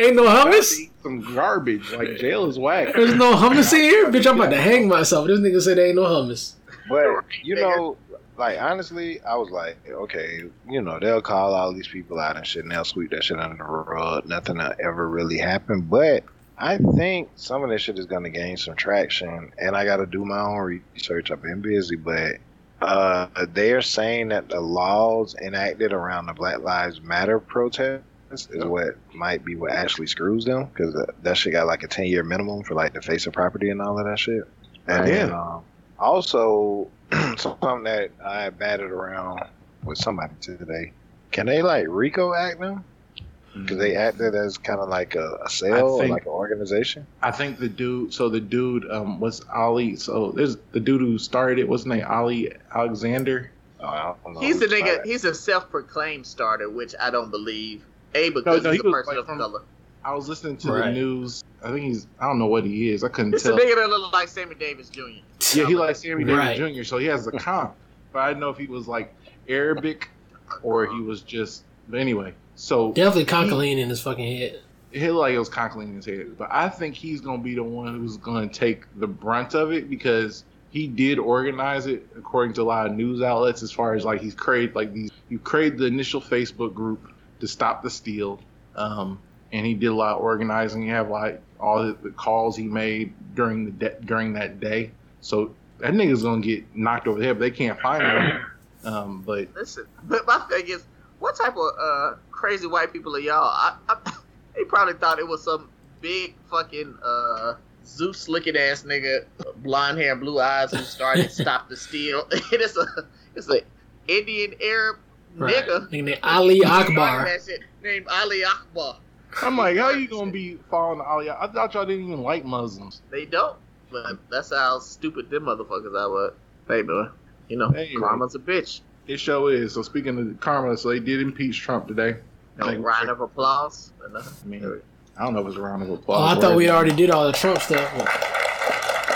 Ain't no hummus. Some garbage. Like jail is whack. There's no hummus in here, bitch. I'm about to hang myself. This nigga said there ain't no hummus. But you know, like honestly, I was like, okay, you know, they'll call all these people out and shit, and they'll sweep that shit under the rug. Nothing will ever really happen. But I think some of this shit is gonna gain some traction, and I got to do my own research. I've been busy, but uh, they're saying that the laws enacted around the Black Lives Matter protest is what might be what actually screws them because that shit got like a 10 year minimum for like the face of property and all of that shit. And Yeah. um, also, [CLEARS THROAT] something that I batted around with somebody today. Can they like RICO act them? Because they acted as kind of like a, a cell or think- like an organization. I think the dude. So the dude um was Ali. So there's the dude who started it. What's his name? Ali Alexander. Oh, I don't know He's who the nigga. He's a self-proclaimed starter, which I don't believe. A because no, he's he a person like, of from- color. I was listening to the news. I think he's. I don't know what he is. I couldn't It's a tell. nigga that look like Sammy Davis Jr. Yeah, he like Sammy Davis Right. Jr. So he has a comp. but I didn't know if he was like Arabic or he was just. But anyway, so Definitely concholine in his fucking head. he looked like it was conkling in his head. But I think he's gonna be the one who's gonna take the brunt of it because he did organize it according to a lot of news outlets. As far as like he's created like these, you created the initial Facebook group to stop the steal, um, and he did a lot of organizing. You have like all the, the calls he made during the de- during that day. So that nigga's gonna get knocked over the head. But they can't find him. [CLEARS THROAT] Um, but Listen, but my thing is, what type of uh, crazy white people are y'all? I, I, [LAUGHS] they probably thought it was some big fucking uh, Zeus looking ass nigga, blonde hair, blue eyes, who started [LAUGHS] stop the steal. [LAUGHS] it's a it's a Indian Arab Right. nigga. Nigga named Ali Akbar. That shit named Ali Akbar. I'm like, how you gonna be following Ali? I thought y'all didn't even like Muslims. They don't, but that's how stupid them motherfuckers are. What they doing? You know, Hey, karma's a bitch. It show is. So speaking of karma, so they did impeach Trump today. No Like- round of applause. or nothing. I mean, I don't know if it's a round of Oh, applause. I thought we already did all the Trump stuff.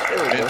There we go.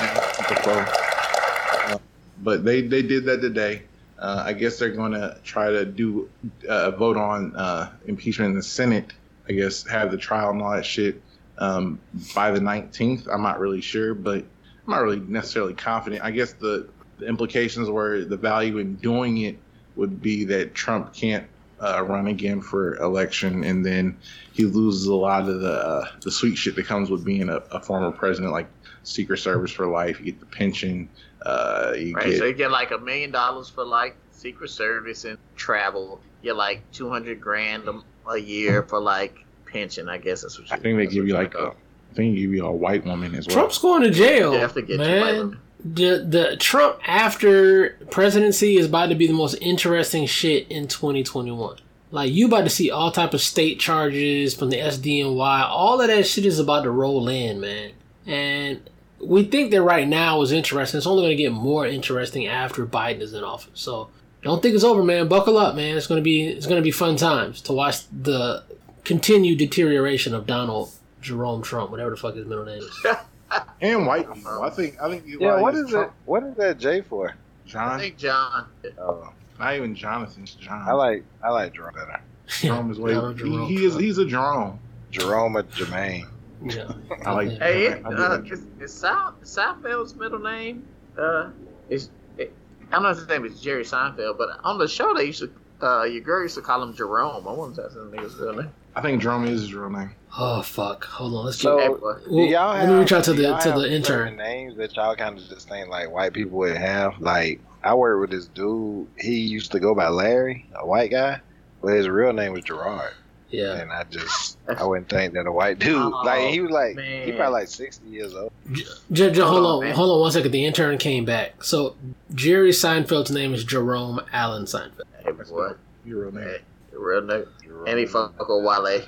Uh, But they they did that today. Uh, I guess they're going to try to do uh, vote on uh, impeachment in the Senate. I guess have the trial and all that shit um, by the 19th. I'm not really sure, but I'm not really necessarily confident. I guess the, the implications were the value in doing it would be that Trump can't uh, run again for election, and then he loses a lot of the uh, the sweet shit that comes with being a, a former president, like Secret Service for life. You get the pension. Uh, you Right, get so you get like a million dollars for like Secret Service and travel. You get like two hundred grand a, a year for like pension. I guess that's what you. I think they give you like a, go. I think they give you a white woman as well. Trump's going to jail, You have to get you white man. The the Trump after presidency is about to be the most interesting shit in 2021. Like you about to see all type of state charges from the SDNY. All of that shit is about to roll in, man. And we think that right now is interesting. It's only going to get more interesting after Biden is in office. So don't think it's over, man. Buckle up, man. It's gonna be it's gonna be fun times to watch the continued deterioration of Donald Jerome Trump, whatever the fuck his middle name is. [LAUGHS] and white people. I think I think you Yeah, like, what is it? Trump- What is that J for? John. I think John. Oh, not even Jonathan's John. I like I like Jerome better. [LAUGHS] Jerome is way. Donald Jerome he, he is he's a Jerome. Jerome or Jermaine. Yeah. I [LAUGHS] like. Hey, it, do uh, like is, is Sal, Seinfeld's middle name? Uh, is it, I don't know if his name is Jerry Seinfeld, but on the show they used to. Uh, your girl used to call him Jerome. I wonder if that's his nigga's real name. I think Jerome is his real name. Oh fuck! Hold on, let's So- get. Hey. Do Well, y'all let have, me reach out to the to the intern. names that y'all kind of just think like white people would have. Like I worked with this dude. He used to go by Larry, a white guy, but his real name was Gerard. Yeah, And I just I wouldn't think that a white dude Oh, like he was like he probably like sixty years old. J- J- hold Hold on, on, man. hold on one second. The intern came back. So Jerry Seinfeld's name is Jerome Allen Seinfeld. Hey, boy. Your real name. Hey, your real name. Jerome. And he fuck with Wale.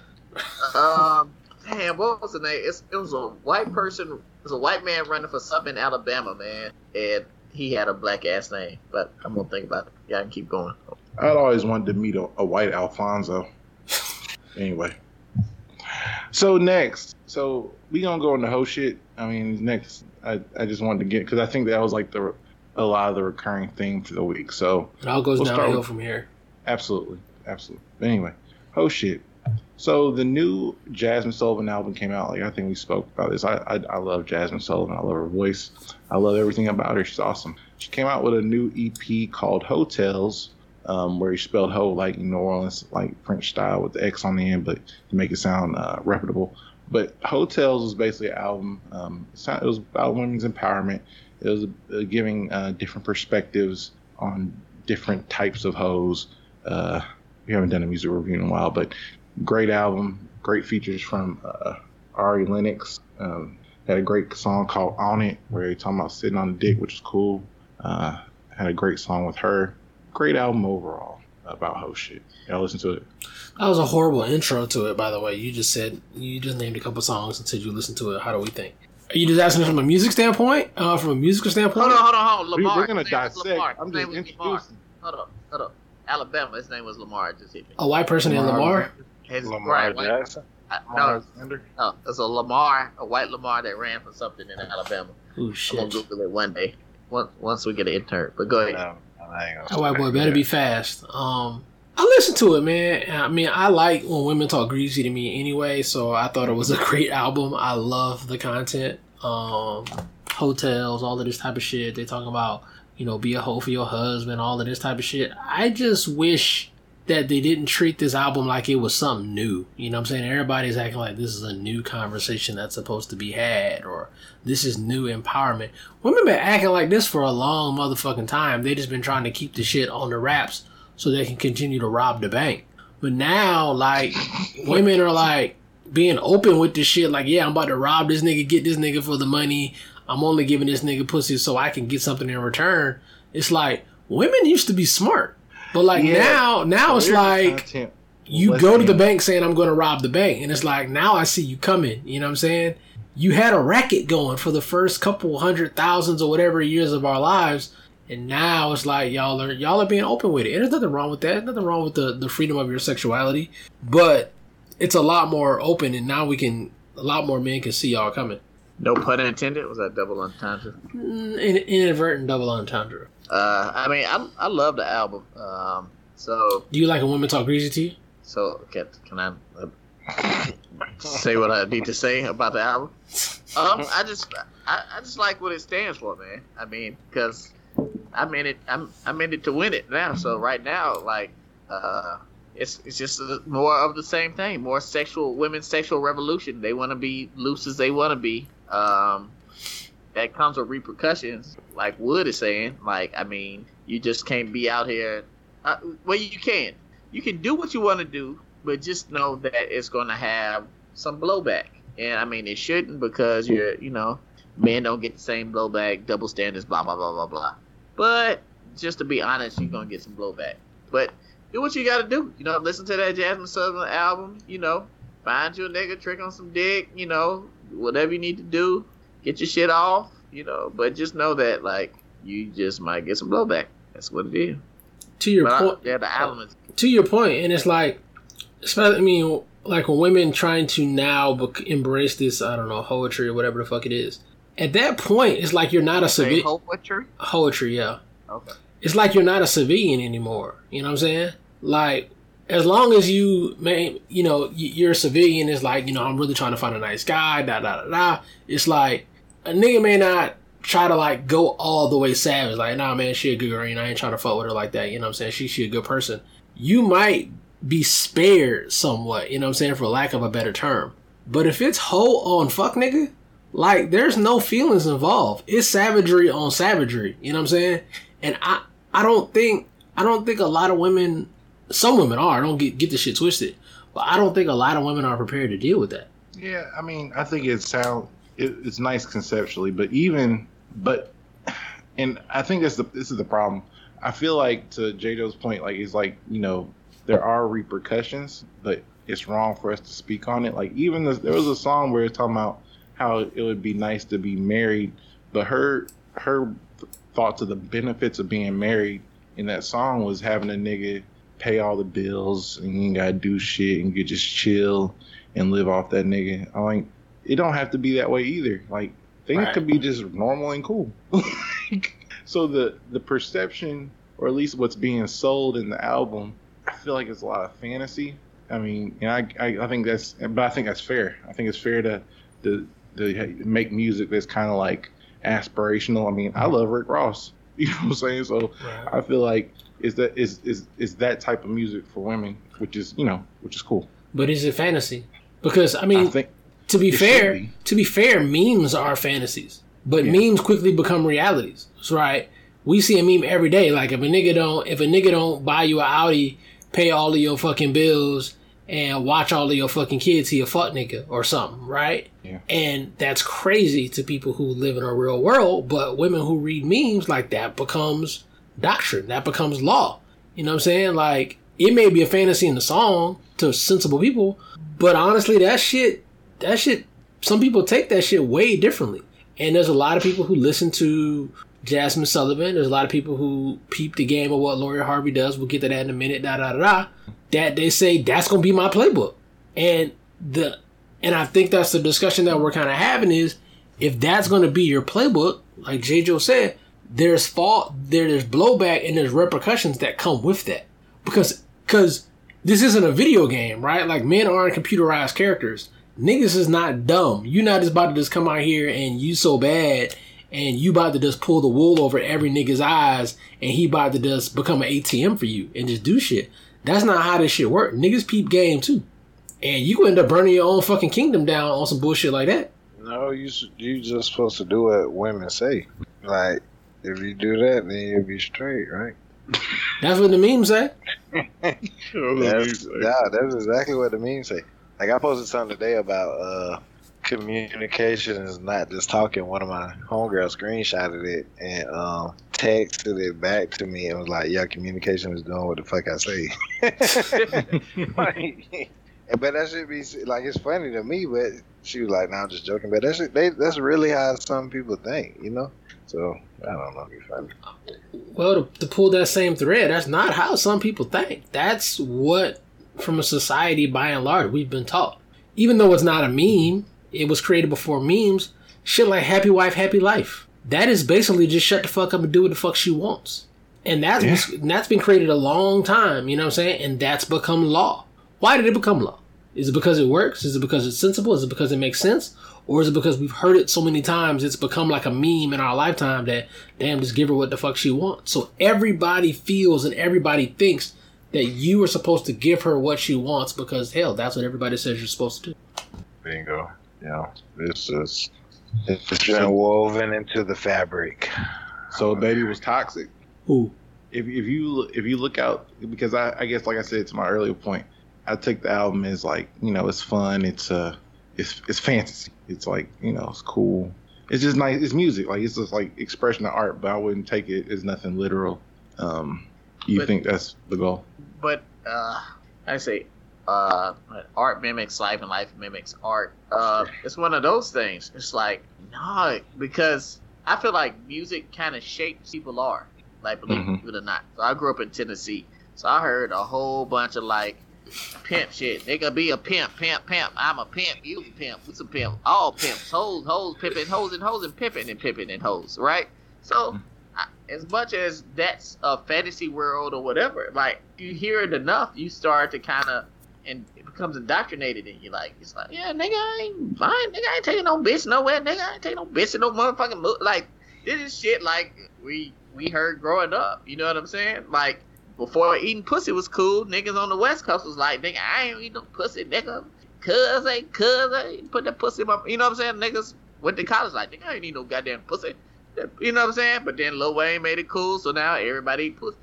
Um, damn, what was the name? It's, it was a white person. It was a white man running for something in Alabama, man, and he had a black ass name. But I'm gonna think about it. Yeah, I can keep going. I'd always wanted to meet a, a white Alfonso. anyway, so next, so we gonna go into whole shit. I mean, next, I, I just wanted to get because I think that was like the a lot of the recurring theme for the week. So It all goes We'll downhill with- from here. Absolutely, absolutely. But anyway, oh shit. So the new Jazmine Sullivan album came out. Like I think we spoke about this. I I, I love Jazmine Sullivan. I love her voice. I love everything about her. She's awesome. She came out with a new EP called Heaux Tales, um, where she spelled "ho" like New Orleans, like French style with the X on the end, but to make it sound uh, reputable. But Heaux Tales was basically an album. Um, it was about women's empowerment. It was uh, giving uh, different perspectives on different types of hoes. Uh, we haven't done a music review in a while, but great album, great features from uh, Ari Lennox. Um, had a great song called "On It," where he talking about sitting on the dick, which is cool. Uh, had a great song with her. Great album overall about hoe shit. Y'all listen to it. That was a horrible intro to it, by the way. You just said you just named a couple songs and said you listened to it. How do we think? Are you just asking from a music standpoint? Uh, from a musical standpoint? Hold on, hold on, hold on. We, Lamar. we're gonna His name was dissect. I'm just name Lamar. introducing. Hold up, hold up. Alabama. His name was Lamar. Just hit me. A white person named Lamar? His, Lamar right, white- Jackson. I- Lamar no, Alexander. no, it's a Lamar, a white Lamar that ran for something in Alabama. Oh shit! I'm gonna! Google it one day. Once, once we get an intern. But go ahead. No, I ain't gonna That white boy better be fast. Um, I listen to it, man. I mean, I like when women talk greasy to me anyway, so I thought it was a [LAUGHS] great album. I love the content. Um, hotels, all of this type of shit. They talking about you know be a hoe for your husband, all of this type of shit. I just wish that they didn't treat this album like it was something new. You know what I'm saying? Everybody's acting like this is a new conversation that's supposed to be had or this is new empowerment. Women been acting like this for a long motherfucking time. They just been trying to keep the shit on the wraps so they can continue to rob the bank. But now, like, [LAUGHS] women are like being open with this shit. Like, yeah, I'm about to rob this nigga, get this nigga for the money. I'm only giving this nigga pussy so I can get something in return. It's like women used to be smart, but like Yeah. now, now it's like you go to the bank saying I'm going to rob the bank, and it's like now I see you coming. You know what I'm saying? You had a racket going for the first couple hundred thousands or whatever years of our lives, and now it's like y'all are y'all are being open with it. And there's nothing wrong with that. Nothing wrong with the the freedom of your sexuality, but it's a lot more open, and now we can a lot more men can see y'all coming. No pun intended. Was that double entendre? In, inadvertent double entendre. Uh, I mean, I I love the album. Um, so Do you like a woman talk greasy to you? so can can I uh, [COUGHS] say what I need to say about the album? Um, I just I, I just like what it stands for, man. I mean, because I'm in it. I'm I'm in it to win it now. So right now, like, uh, it's it's just more of the same thing. More sexual women's sexual revolution. They want to be loose as they want to be. Um, that comes with repercussions. Like Wood is saying, like I mean, you just can't be out here. Uh, well, you can. You can do what you want to do, but just know that it's going to have some blowback. And I mean, it shouldn't because you're, you know, men don't get the same blowback, double standards, blah blah blah blah blah. But just to be honest, you're gonna get some blowback. But do what you gotta do. You know, listen to that Jazmine Sullivan album. You know, find you a nigga, trick on some dick. You know, whatever you need to do, get your shit off. You know, but just know that like you just might get some blowback. That's what it is. To your point, yeah, the is to your point, and it's like, especially, I mean, like when women trying to now bec- embrace this, I don't know, poetry or whatever the fuck it is. At that point, it's like you're not a civilian. poetry. Poetry, yeah. Okay. It's like you're not a civilian anymore. You know what I'm saying? Like, as long as you, may you know, you're a civilian, it's like, you know, I'm really trying to find a nice guy, da da da da. It's like, a nigga may not try to like go all the way savage. Like, nah, man, she a good girl. Know, I ain't trying to fuck with her like that. You know what I'm saying? She she a good person. You might be spared somewhat. You know what I'm saying? For lack of a better term. But if it's whole on fuck nigga, like there's no feelings involved. It's savagery on savagery. You know what I'm saying? And I I don't think I don't think a lot of women. Some women are. Don't get get the shit twisted. But I don't think a lot of women are prepared to deal with that. Yeah, I mean, I think it sound it, it's nice conceptually, but even but, and I think that's the this is the problem. I feel like to J Joe's point, like it's like you know there are repercussions, but it's wrong for us to speak on it. Like even this, there was a song where it's talking about how it would be nice to be married, but her her thoughts of the benefits of being married in that song was having a nigga pay all the bills and you ain't gotta do shit and you just chill and live off that nigga. I like it don't have to be that way either. Like things Right. could be just normal and cool. [LAUGHS] so the the perception or at least what's being sold in the album, I feel like it's a lot of fantasy. I mean, and I, I I think that's but I think that's fair. I think it's fair to to, to make music that's kind of like aspirational. I mean, I love Rick Ross. [LAUGHS] You know what I'm saying? So I feel like is that is is is that type of music for women, which is you know which is cool. But is it fantasy? Because I mean, I to be fair, be. to be fair, memes are fantasies, but Yeah. memes quickly become realities. That's right. We see a meme every day. Like if a nigga don't, if a nigga don't buy you an Audi, pay all of your fucking bills, and watch all of your fucking kids, he a fuck nigga or something, right? Yeah. And that's crazy to people who live in a real world. But women who read memes like that becomes doctrine. That becomes law. You know what I'm saying? Like it may be a fantasy in the song to sensible people, but honestly, that shit, that shit, some people take that shit way differently. And there's a lot of people who listen to Jazmine Sullivan. There's a lot of people who peep the game of what Lori Harvey does. We'll get to that in a minute. Da da da. da. That they say that's gonna be my playbook, and the and I think that's the discussion that we're kind of having is if that's gonna be your playbook, like J. Joe said, there's fault, there, there's blowback, and there's repercussions that come with that because because this isn't a video game, right? Like men aren't computerized characters. Niggas is not dumb. You're not just about to just come out here and you so bad and you about to just pull the wool over every nigga's eyes, and he about to just become an ATM for you and just do shit. That's not how this shit work. Niggas peep game too, and you end up burning your own fucking kingdom down on some bullshit like that. No, you you just supposed to do what women say. Like if you do that, then you'll be straight, right? That's what the memes say. That's, yeah, that's exactly what the meme say. Like I posted something today about uh communication is not just talking. One of my homegirls screenshotted it and um texted it back to me and was like, "Yeah, communication is doing what the fuck I say." [LAUGHS] Like, but that should be like it's funny to me, but she was like, "No, I'm just joking." But that's they, that's really how some people think, you know. So I don't know. It's funny. Well, to, to pull that same thread, that's not how some people think. That's what, from a society by and large, we've been taught. Even though it's not a meme, it was created before memes. Shit like happy wife, happy life. That is basically just shut the fuck up and do what the fuck she wants. And that's Yeah. and that's been created a long time, you know what I'm saying? And that's become law. Why did it become law? Is it because it works? Is it because it's sensible? Is it because it makes sense? Or is it because we've heard it so many times it's become like a meme in our lifetime that damn just give her what the fuck she wants. So everybody feels and everybody thinks that you are supposed to give her what she wants because hell, that's what everybody says you're supposed to do. Bingo. Yeah, it's just it's been woven into the fabric. So baby was toxic. Ooh. If if you if you look out because I, I guess like I said to my earlier point, I take the album as like you know it's fun. It's uh it's it's fantasy. It's like you know it's cool. It's just nice. It's music. Like it's just like expression of art. But I wouldn't take it as nothing literal. Um, you But- think that's the goal? but uh, I say, uh, art mimics life and life mimics art. Uh, it's one of those things. It's like no, because I feel like music kind of shapes people are. Like believe Mhm. it or not. So I grew up in Tennessee, so I heard a whole bunch of like pimp shit. Nigga be a pimp, pimp, pimp. I'm a pimp. You a pimp. Who's a pimp? All pimps. Hoes, hoes, pimping, hoes and hoes and pimping and pimping and hoes. Right. So mm-hmm. I- as much as that's a fantasy world or whatever, like you hear it enough, you start to kind of, and it becomes indoctrinated in you. Like it's like, yeah, nigga, I ain't fine, nigga, I ain't taking no bitch nowhere, nigga, I ain't taking no bitch in no motherfucking mo-. like this is shit like we we heard growing up. You know what I'm saying? Like before eating pussy was cool, niggas on the West Coast was like, nigga, I ain't eat no pussy, nigga. Cuz ain't cuz ain't put that pussy in my, you know what I'm saying? Niggas went to college like, nigga, I ain't need no goddamn pussy. You know what I'm saying? But then Lil Wayne made it cool, so now everybody eat pussy.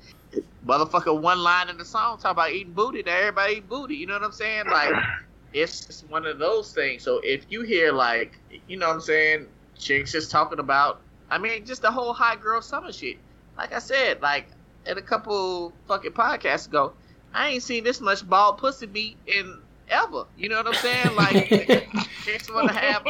Motherfucker, one line in the song talk about eating booty, now everybody eat booty. You know what I'm saying? Like, it's, it's one of those things. So if you hear like, you know what I'm saying, chicks just talking about, I mean, just the whole hot girl summer shit. Like I said, like at a couple fucking podcasts ago, I ain't seen this much bald pussy meat in ever. You know what I'm saying? Like, chicks want to have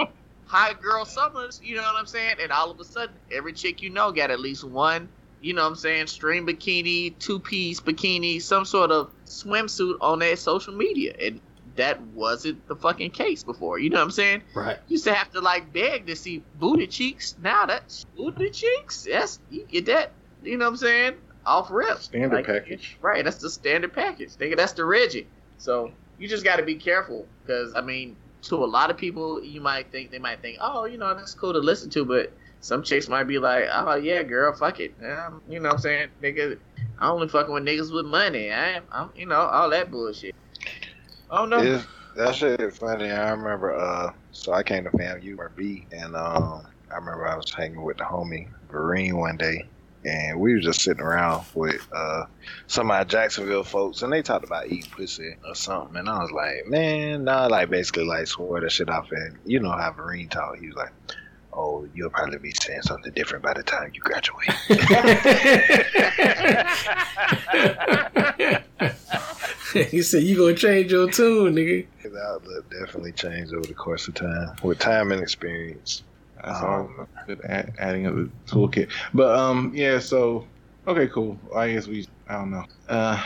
hot girl summers, you know what I'm saying? And all of a sudden, every chick you know got at least one, you know what I'm saying, string bikini, two piece bikini, some sort of swimsuit on their social media. And that wasn't the fucking case before. You know what I'm saying? Right. used to have to like beg to see booty cheeks. Now that's booty cheeks. That's you get that. You know what I'm saying? Off rip. Standard Like, package. Right. That's the standard package. Nigga, that's the Reggie. So you just got to be careful because I mean, to a lot of people, you might think they might think, oh, you know, that's cool to listen to, but some chicks might be like, oh yeah, girl, fuck it. Um, you know what I'm saying, nigga? I only fucking with niggas with money. I, I'm, you know, all that bullshit. Oh no. It's, that shit is funny. I remember, uh, so I came to FAMU or B, and um, I remember I was hanging with the homie Vereen one day, and we were just sitting around with uh, some of my Jacksonville folks, and they talked about eating pussy or something, and I was like, man, nah, like basically like swore that shit off, and you know how Vereen talk, he was like. Oh, you'll probably be saying something different by the time you graduate. [LAUGHS] he said you gonna change your tune, nigga. His outlook definitely changed over the course of time, with time and experience. That's all good add, adding of the toolkit. But um, yeah. So okay, cool. I guess we. I don't know. Uh,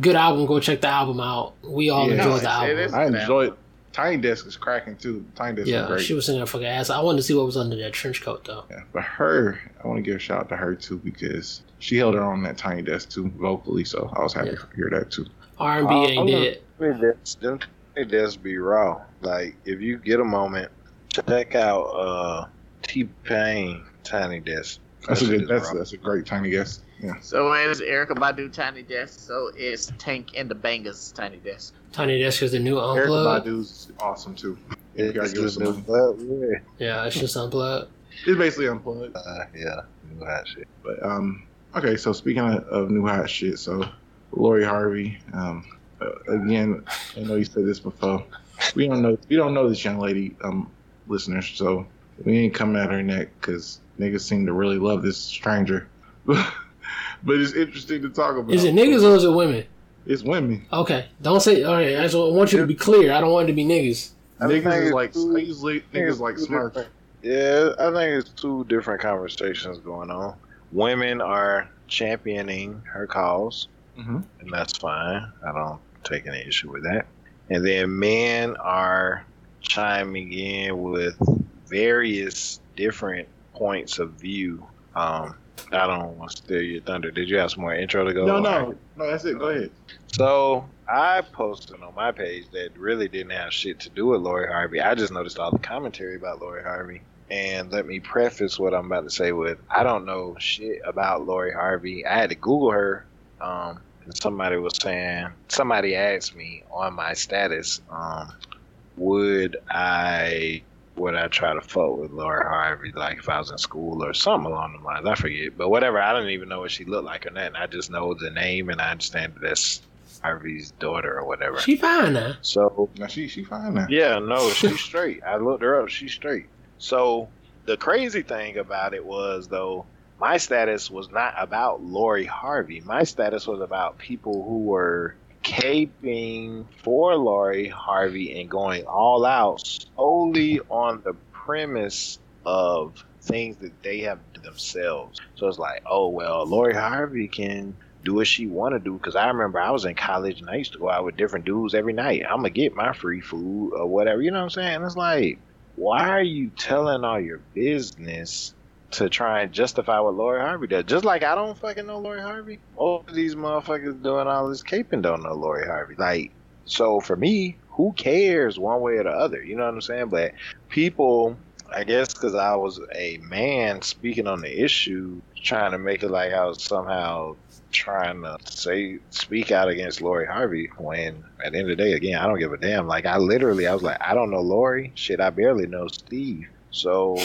Good album. Go check the album out. We all Yeah. enjoyed the album. I enjoyed. Tiny Desk is cracking too. Tiny Desk is Yeah, great. she was in there fucking ass. I wanted to see what was under that trench coat though. Yeah, but her, I want to give a shout out to her too because she held her own that Tiny Desk too vocally. So I was happy Yeah. to hear that too. R and Uh, B I'm ain't gonna- dead. Them them Tiny Desks be raw. Like if you get a moment, check out uh T Pain Tiny Desk. That's a good. That's that's a great tiny guess. Yeah. So it is Erykah Badu Tiny Desk. So it's Tank and the Bangas Tiny Desk. Tiny Desk is the new Erica unplugged. Badu's awesome too. You gotta It's give us just some new yeah. Yeah, it's just unplugged. It's basically unplugged. Uh, yeah, new hot shit. But um, okay. So speaking of, of new hot shit, so Lori Harvey. Um, uh, again, I know you said this before. We don't know. We don't know this young lady, um, listeners. So we ain't coming at her neck because niggas seem to really love this stranger. [LAUGHS] but it's interesting to talk about. Is it niggas or is it women? It's women. Okay, don't say. All right, I just want you to be clear. I don't want it to be niggas. I think Niggas is it's like two- niggas, niggas like two Smurf. Yeah, I think it's two different conversations going on. Women are championing her cause, hmm and that's fine. I don't take any issue with that. And then men are chiming in with various different points of view. Um, I don't want to steal your thunder. Did you have some more intro to go? No, no, no. That's it. Go ahead. So I posted on my page that really didn't have shit to do with Lori Harvey. I just noticed all the commentary about Lori Harvey. And let me preface what I'm about to say with I don't know shit about Lori Harvey. I had to Google her. Um, and somebody was saying, somebody asked me on my status, um, would I would I try to fuck with Lori Harvey like if I was in school or something along the lines? I forget, but whatever. I don't even know what she looked like or nothing. I just know the name and I understand that that's Harvey's daughter or whatever. She fine now. So Now she she fine now. yeah, no, [LAUGHS] she's straight. I looked her up. She's straight. So the crazy thing about it was though, my status was not about Lori Harvey. My status was about people who were caping for Lori Harvey and going all out solely on the premise of things that they have themselves. So it's like, oh well, Lori Harvey can do what she want to do. Because I remember I was in college and I used to go out with different dudes every night. I'm gonna get my free food or whatever. You know what I'm saying? It's like, why are you telling all your business to try and justify what Lori Harvey does? Just like I don't fucking know Lori Harvey. All these motherfuckers doing all this caping don't know Lori Harvey. Like, so for me, who cares one way or the other? You know what I'm saying? But people I guess because I was a man speaking on the issue, trying to make it like I was somehow trying to say speak out against Lori Harvey. When at the end of the day, again, I don't give a damn. Like I literally, I was like, I don't know Lori. Shit, I barely know Steve. So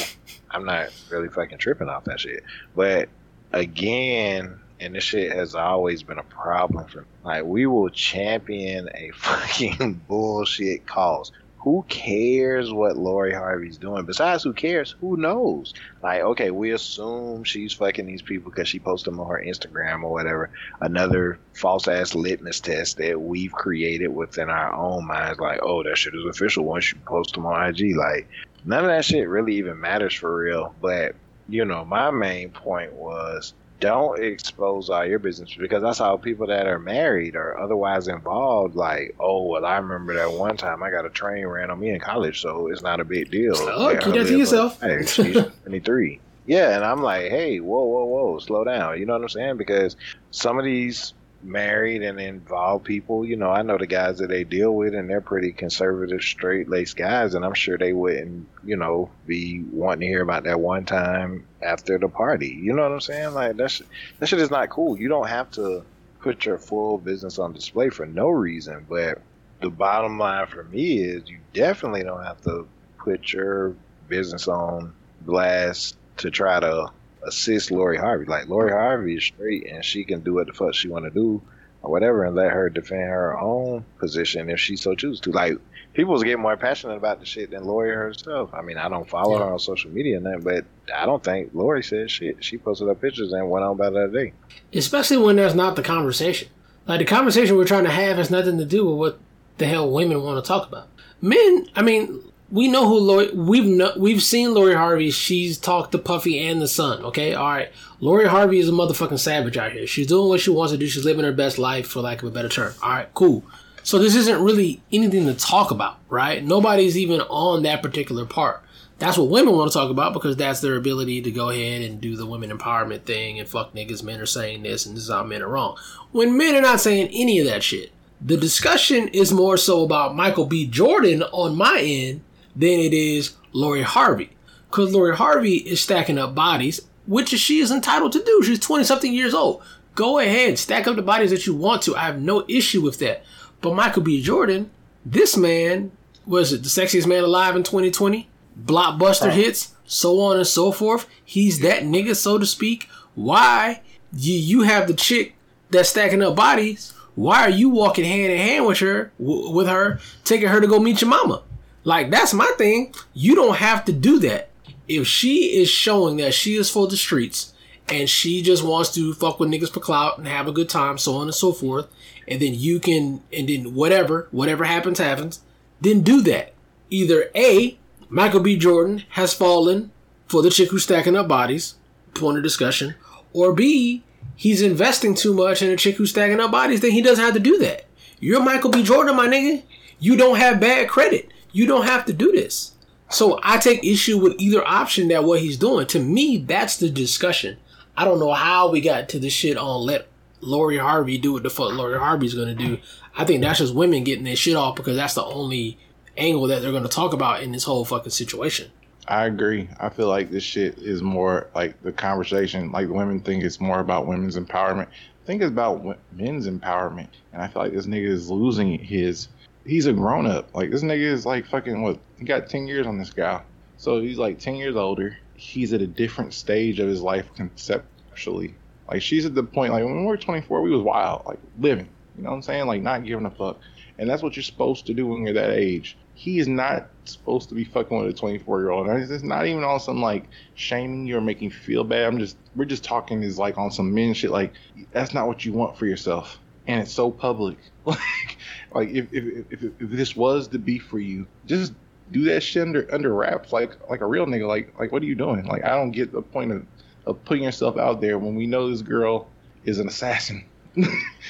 I'm not really fucking tripping off that shit. But again, and this shit has always been a problem for me. Like we will champion a [LAUGHS] fucking bullshit cause. Who cares what Lori Harvey's doing? Besides, who cares? Who knows? Like, okay, we assume she's fucking these people because she posted them on her Instagram or whatever. Another false ass litmus test that we've created within our own minds. Like, oh, that shit is official once you post them on IG. Like, none of that shit really even matters for real. But, you know, my main point was don't expose all your business because I saw people that are married or otherwise involved like, oh well, I remember that one time I got a train ran on me in college, so it's not a big deal. Oh, Let keep that to yourself. life. She's [LAUGHS] 23. Yeah, and I'm like, hey, whoa, whoa, whoa, slow down. You know what I'm saying? Because some of these married and involved people, you know, I know the guys that they deal with, and they're pretty conservative, straight laced guys, and I'm sure they wouldn't, you know, be wanting to hear about that one time after the party. You know what I'm saying? Like that's that shit is not cool. You don't have to put your full business on display for no reason. But the bottom line for me is you definitely don't have to put your business on blast to try to assist Lori Harvey. Like Lori Harvey is straight and she can do what the fuck she want to do or whatever, and let her defend her own position if she so chooses to. Like people was getting more passionate about the shit than Lori herself. I mean, I don't follow her on social media and that, but I don't think Lori said shit. She posted her pictures and went on about that day. Especially when that's not the conversation. Like the conversation we're trying to have has nothing to do with what the hell women want to talk about. Men, I mean, we know who Lori. We've we've seen Lori Harvey. She's talked to Puffy and the son. Okay, all right. Lori Harvey is a motherfucking savage out here. She's doing what she wants to do. She's living her best life, for lack of a better term. All right, cool. So this isn't really anything to talk about, right? Nobody's even on that particular part. That's what women want to talk about because that's their ability to go ahead and do the women empowerment thing and fuck niggas. Men are saying this and this is how men are wrong. When men are not saying any of that shit. The discussion is more so about Michael B. Jordan on my end than it is Lori Harvey. Because Lori Harvey is stacking up bodies, which she is entitled to do. She's 20 something years old. Go ahead, stack up the bodies that you want to. I have no issue with that. But Michael B. Jordan, this man, was it the sexiest man alive in 2020? Blockbuster hits, so on and so forth. He's that nigga, so to speak. Why you you have the chick that's stacking up bodies? Why are you walking hand in hand with her, w- with her, taking her to go meet your mama? Like that's my thing. You don't have to do that. If she is showing that she is for the streets and she just wants to fuck with niggas for clout and have a good time, so on and so forth, and then you can, and then whatever, whatever happens, happens, then do that. Either A, Michael B. Jordan has fallen for the chick who's stacking up bodies, point of discussion, or B, he's investing too much in a chick who's stacking up bodies, then he doesn't have to do that. You're Michael B. Jordan, my nigga. You don't have bad credit. You don't have to do this. So I take issue with either option that what he's doing. To me, that's the discussion. I don't know how we got to the shit on let Lori Harvey do what the fuck Lori Harvey's gonna do. I think that's just women getting their shit off because that's the only angle that they're gonna talk about in this whole fucking situation. I agree. I feel like this shit is more like the conversation. Like women think it's more about women's empowerment. I think it's about men's empowerment, and I feel like this nigga is losing his. He's a grown up. Like this nigga is like fucking what? He got ten years on this guy, so he's like ten years older. He's at a different stage of his life conceptually. Like she's at the point like when we were 24, we was wild, like living. You know what I'm saying? Like not giving a fuck. And that's what you're supposed to do when you're that age. He is not supposed to be fucking with a 24 year old. And it's not even on some like shaming you or making you feel bad. I'm just we're just talking is like on some men shit. Like that's not what you want for yourself. And it's so public. [LAUGHS] Like like if if, if, if this was to be for you, just do that shit under under wraps like like a real nigga. Like like what are you doing? Like I don't get the point of of putting yourself out there when we know this girl is an assassin. [LAUGHS]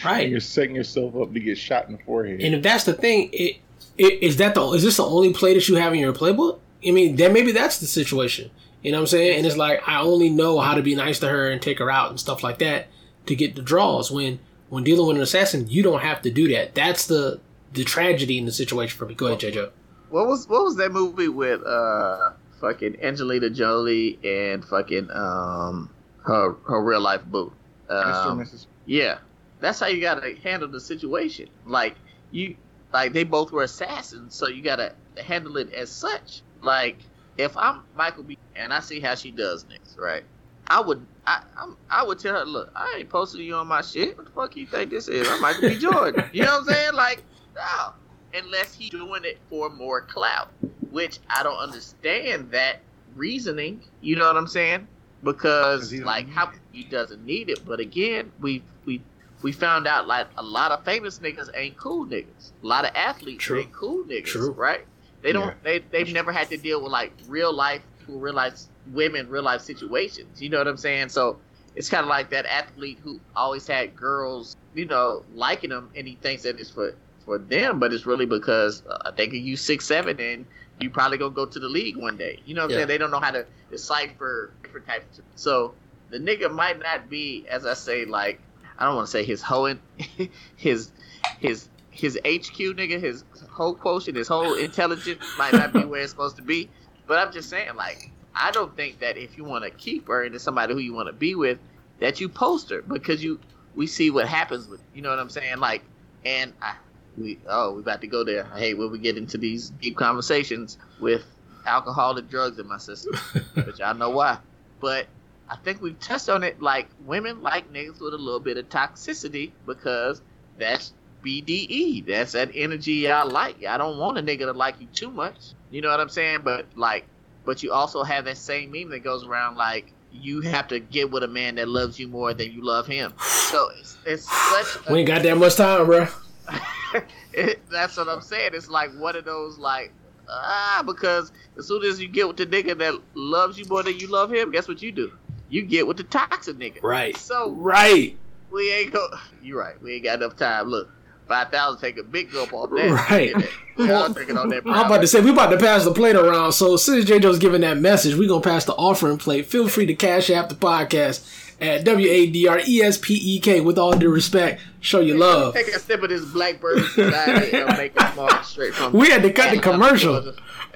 Right. And you're setting yourself up to get shot in the forehead. And if that's the thing, it, it is that the is this the only play that you have in your playbook? I mean, then maybe that's the situation. You know what I'm saying? And it's like I only know how to be nice to her and take her out and stuff like that to get the draws. When when dealing with an assassin, you don't have to do that. That's the the tragedy in the situation for me. Go ahead, JoJo. What was what was that movie with uh fucking Angelina Jolie and fucking um her her real life boo? Um, and yeah, that's how you gotta handle the situation. Like you, like they both were assassins, so you gotta handle it as such. Like if I'm Michael B. and I see how she does things, right? I would, I, I'm, I would tell her, look, I ain't posting you on my shit. What the fuck you think this is? I'm Michael B. Jordan. [LAUGHS] You know what I'm saying? Like, no, unless he's doing it for more clout, which I don't understand that reasoning. You know what I'm saying? Because like how he doesn't need it, but again, we we we found out like a lot of famous niggas ain't cool niggas. A lot of athletes True. ain't cool niggas, True. right? They don't. Yeah. They they've never had to deal with like real life, real life women, real life situations. You know what I'm saying? So it's kind of like that athlete who always had girls, you know, liking him, and he thinks that it's for for them, but it's really because uh, they can use six seven, and you probably gonna go to the league one day. You know what I'm saying? They don't know how to decipher different types. Of, so the nigga might not be, as I say, like I don't want to say his whole [LAUGHS] his his his HQ nigga, his whole quotient, his whole intelligence might not be [LAUGHS] where it's supposed to be. But I'm just saying, like, I don't think that if you want to keep her into somebody who you want to be with, that you post her because you we see what happens with you know what I'm saying, like, and I, we oh we about to go there. Hey, when we get into these deep conversations with alcohol and drugs in my system, [LAUGHS] which I know why, but I think we've touched on it. Like women like niggas with a little bit of toxicity because that's BDE. That's that energy I like. I don't want a nigga to like you too much. You know what I'm saying? But like, but you also have that same meme that goes around like you have to get with a man that loves you more than you love him. So it's, it's such. A, We ain't got that much time, bro. [LAUGHS] it, that's what I'm saying. It's like one of those like ah because as soon as you get with the nigga that loves you more than you love him, guess what you do? You get with the toxic nigga. Right. So Right. we ain't go. You right. We ain't got enough time. Look, five thousand take a big gulp off that. Right. We all drinking on that. I'm about to say we about to pass the plate around. So since JoJo's giving that message, we gonna pass the offering plate. Feel free to cash app the podcast at W A D R E S P E K. With all due respect, show your love. Take a sip of this blackbird society and make it mark [LAUGHS] straight from. We had to cut the commercial.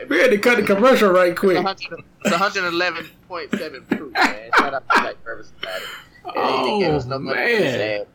We had to cut the commercial right quick. It's 111.7 proof, man. Shout out to Blackbird Society. And they didn't us no Oh, this man.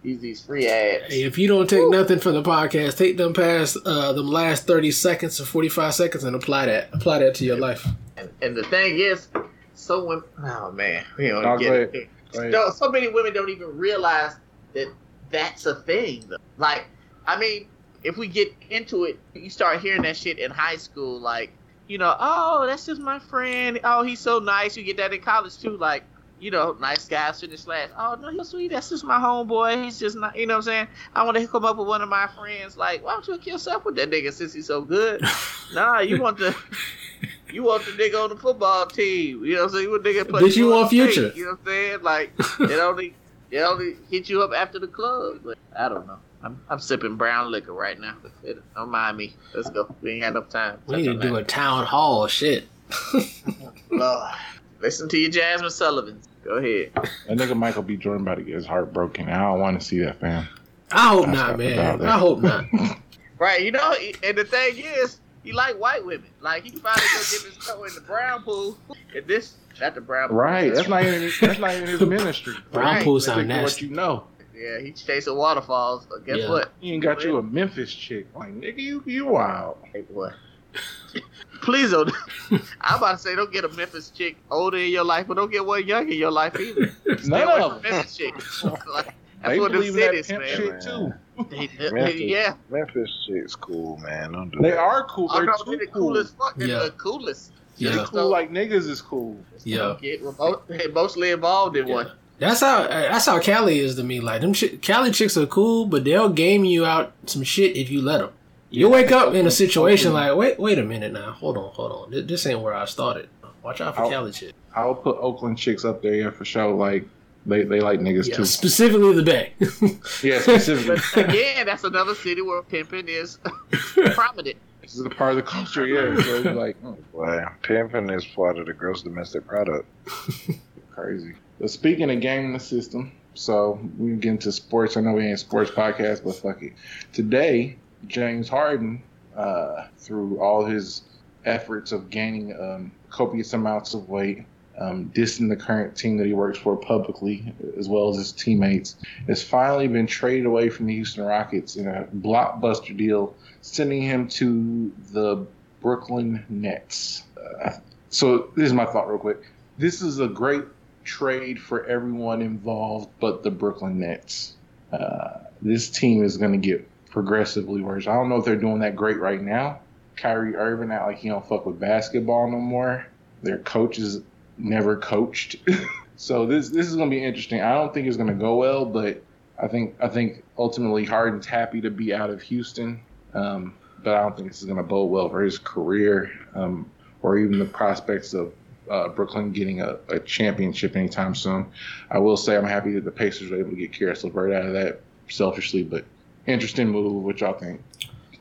But use these free ads. Hey, if you don't take nothing from the podcast, take them past uh, them last thirty seconds or forty five seconds and apply that. Apply that to your life. And, and the thing is, so women, oh man, we don't No, get go it. ahead. Go. No, so many women don't even realize that that's a thing. Though. Like, I mean, if we get into it, you start hearing that shit in high school, like, you know, oh, that's just my friend. Oh, he's so nice. You get that in college too, like, you know, nice guy finish last. Oh no, he's sweet. That's just my homeboy. He's just not, you know what I'm saying? I want to hook him up with one of my friends. Like, why don't you hook yourself with that nigga since he's so good? [LAUGHS] nah, you want the. You want the nigga on the football team, you know what I'm saying? You want the nigga play Bitch, you want the state, future. You know what I'm saying? Like it [LAUGHS] only it only hit you up after the club. But I don't know. I'm I'm sipping brown liquor right now. It- Don't mind me. Let's go. We ain't got enough time. We need to do a town hall shit. Lord. Listen to your Jazmine Sullivan. Go ahead. That nigga Michael B. Jordan about to get his heart broken. I don't want to see that, fam. I hope That's not, not man. I hope not. [LAUGHS] Right, you know, and the thing is, he like white women. Like he finally go dip his toe in the brown pool. And this, not the brown pool. Right. That's not even that's not even his [LAUGHS] ministry. Brown Right. pool Stick sound to what nasty. you know. Yeah, he's chasing waterfalls. But guess Yeah. what? He ain't got you a Memphis chick. Like nigga, you you wild. Hey, boy. [LAUGHS] Please don't. I'm about to say, don't get a Memphis chick older in your life, but don't get one young in your life either. Stay None away of from them. Memphis chicks. [LAUGHS] Like, that's They what the believe in cities, man. shit too. They- Memphis. [LAUGHS] yeah. Memphis shit's cool, man. Don't do They that. are cool. Oh, They're no, too they're the cool. coolest fuck. They're Yeah. the coolest. Yeah. They're cool like niggas is cool. Yeah. Get remote, mostly involved in one. That's how that's how Cali is to me. Like them, shit, Cali chicks are cool, but they'll game you out some shit if you let them. You wake up in a situation like, wait, wait a minute now, hold on, hold on, Th- this ain't where I started. Watch out for I'll- Cali shit. I'll put Oakland chicks up there yeah, for sure. Like they, they like niggas Yeah, too. specifically the Bay. [LAUGHS] Yeah, specifically. But again, that's another city where pimping is [LAUGHS] prominent. this is a part of the culture. Yeah, so it's like mm, Boy, pimping is part of the gross domestic product. crazy. But speaking of gaming the system, so we can get into sports. I know we ain't sports podcast, but fuck it. Today, James Harden, uh, through all his efforts of gaining um, copious amounts of weight, um, dissing the current team that he works for publicly, as well as his teammates, has finally been traded away from the Houston Rockets in a blockbuster deal, sending him to the Brooklyn Nets. Uh, so this is my thought, real quick. This is a great trade for everyone involved, but the Brooklyn Nets. Uh, this team is going to get progressively worse. I don't know if they're doing that great right now. Kyrie Irving out like he don't fuck with basketball no more. Their coaches never coached. [LAUGHS] so this this is to be interesting. I don't think it's to go well, but I think I think ultimately Harden's happy to be out of Houston. Um, but I don't think this is to bode well for his career um, or even the prospects of uh, Brooklyn getting a, a championship anytime soon. I will say I'm happy that the Pacers were able to get Caris LeVert out of that selfishly, but interesting move. What y'all think?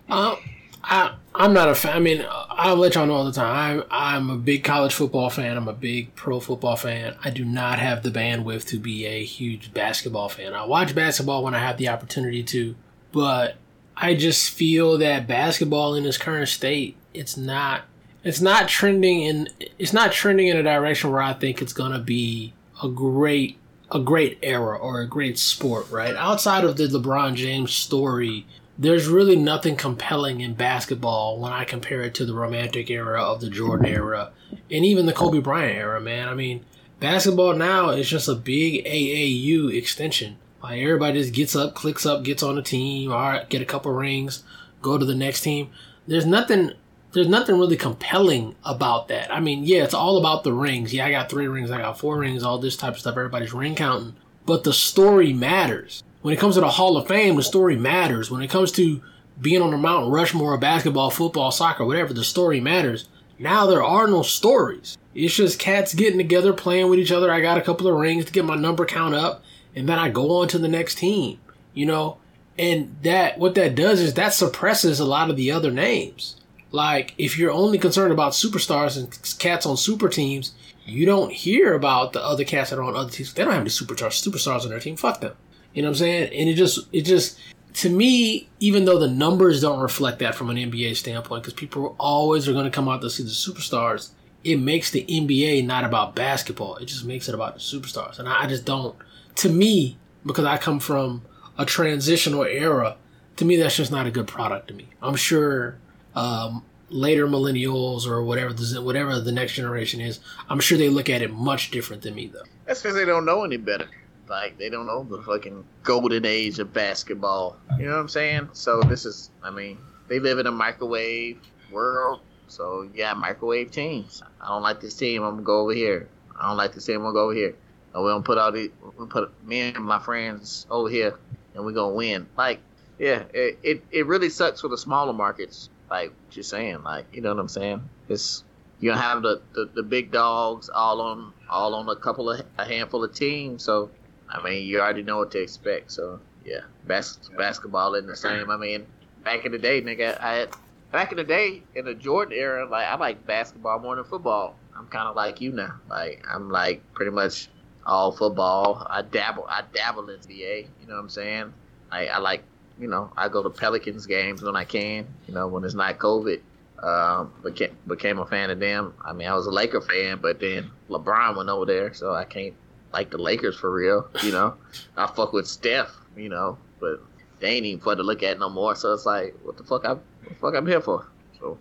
Um, I I'm not a fan. I mean, I'll let y'all know all the time. I'm I'm a big college football fan. I'm a big pro football fan. I do not have the bandwidth to be a huge basketball fan. I watch basketball when I have the opportunity to, but I just feel that basketball in its current state, it's not it's not trending in it's not trending in a direction where I think it's gonna be a great a great era or a great sport, right? Outside of the LeBron James story, there's really nothing compelling in basketball when I compare it to the romantic era of the Jordan era and even the Kobe Bryant era, man. I mean, basketball now is just a big AAU extension. Like everybody just gets up, clicks up, gets on the team, all right, get a couple rings, go to the next team. There's nothing there's nothing really compelling about that. I mean, yeah, it's all about the rings. Yeah, I got three rings, I got four rings, all this type of stuff. Everybody's ring counting. But the story matters. When it comes to the Hall of Fame, the story matters. When it comes to being on the Mount Rushmore of basketball, football, soccer, whatever, the story matters. Now there are no stories. It's just cats getting together, playing with each other. I got a couple of rings to get my number count up, and then I go on to the next team. You know, and that what that does is that suppresses a lot of the other names. Like, if you're only concerned about superstars and cats on super teams, you don't hear about the other cats that are on other teams. They don't have any superstars superstars on their team. Fuck them. You know what I'm saying? And it just it just to me, even though the numbers don't reflect that from an NBA standpoint, because people always are going to come out to see the superstars, it makes the NBA not about basketball. It just makes it about the superstars. And I just don't. To me, because I come from a transitional era, to me that's just not a good product to me. I'm sure um, later millennials or whatever the whatever the next generation is, I'm sure they look at it much different than me though. That's because they don't know any better. Like they don't know the fucking golden age of basketball. You know what I'm saying? So this is, I mean, they live in a microwave world. So yeah, microwave teams. I don't like this team. I'm gonna go over here. I don't like this team. I'm gonna go over here. And we're gonna put all the we put me and my friends over here, and we're gonna win. Like, yeah, it, it it really sucks for the smaller markets. Like what you're saying, like you know what I'm saying? It's you have the, the, the big dogs all on all on a couple of a handful of teams. So I mean, you already know what to expect. So yeah, bas- basketball isn't the same. I mean, back in the day, nigga, I had, back in the day in the Jordan era, like I like basketball more than football. I'm kind of like you now. Like I'm like pretty much all football. I dabble, I dabble in NBA. You know what I'm saying? I, I like, you know, I go to Pelicans games when I can. You know, when it's not COVID. Um, became became a fan of them. I mean, I was a Laker fan, but then LeBron went over there, so I can't like the Lakers for real. You know, I fuck with Steph. You know, but they ain't even fun to look at no more. So it's like, what the fuck? I, the fuck I'm here for? So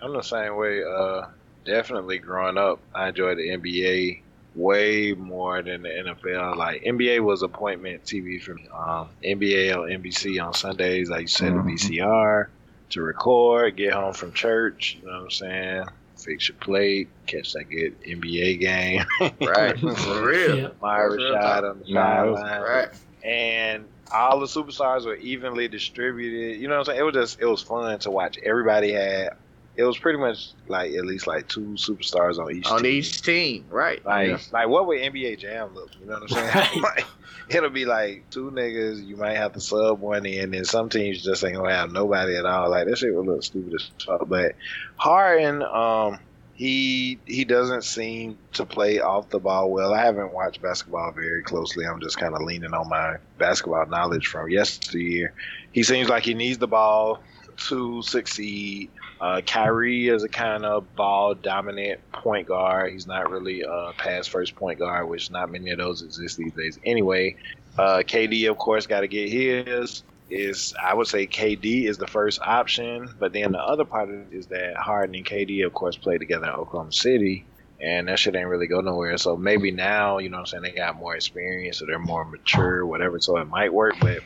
I'm the same way. Uh, definitely growing up, I enjoyed the NBA way more than the NFL. Like NBA was appointment TV for me. Um, NBA on NBC on Sundays. I used to set the VCR to record, get home from church. You know what I'm saying? Fix your plate, catch that good NBA game. right, [LAUGHS] for real. Yeah. Myra That's shot on the Nah, it was- sideline Right. and all the superstars were evenly distributed. You know what I'm saying? It was just it was fun to watch. Everybody had it was pretty much like at least like two superstars on each On team. each team, right? Like Yeah. like what would NBA Jam look? You know what I'm saying? [LAUGHS] Right. like, it'll be like two niggas. You might have to sub one in, and then some teams just ain't gonna have nobody at all. Like that shit would look stupid as fuck. But Harden, um, he he doesn't seem to play off the ball well. I haven't watched basketball very closely. I'm just kind of leaning on my basketball knowledge from yesteryear. He seems like he needs the ball to succeed. Uh, Kyrie is a kind of ball dominant point guard. He's not really a pass first point guard, which not many of those exist these days. Anyway, uh, KD of course got to get his. Is I would say KD is the first option, but then the other part is that Harden and KD of course play together in Oklahoma City, and that shit ain't really go nowhere. So maybe now, you know what I'm saying, they got more experience or they're more mature, whatever. So it might work, but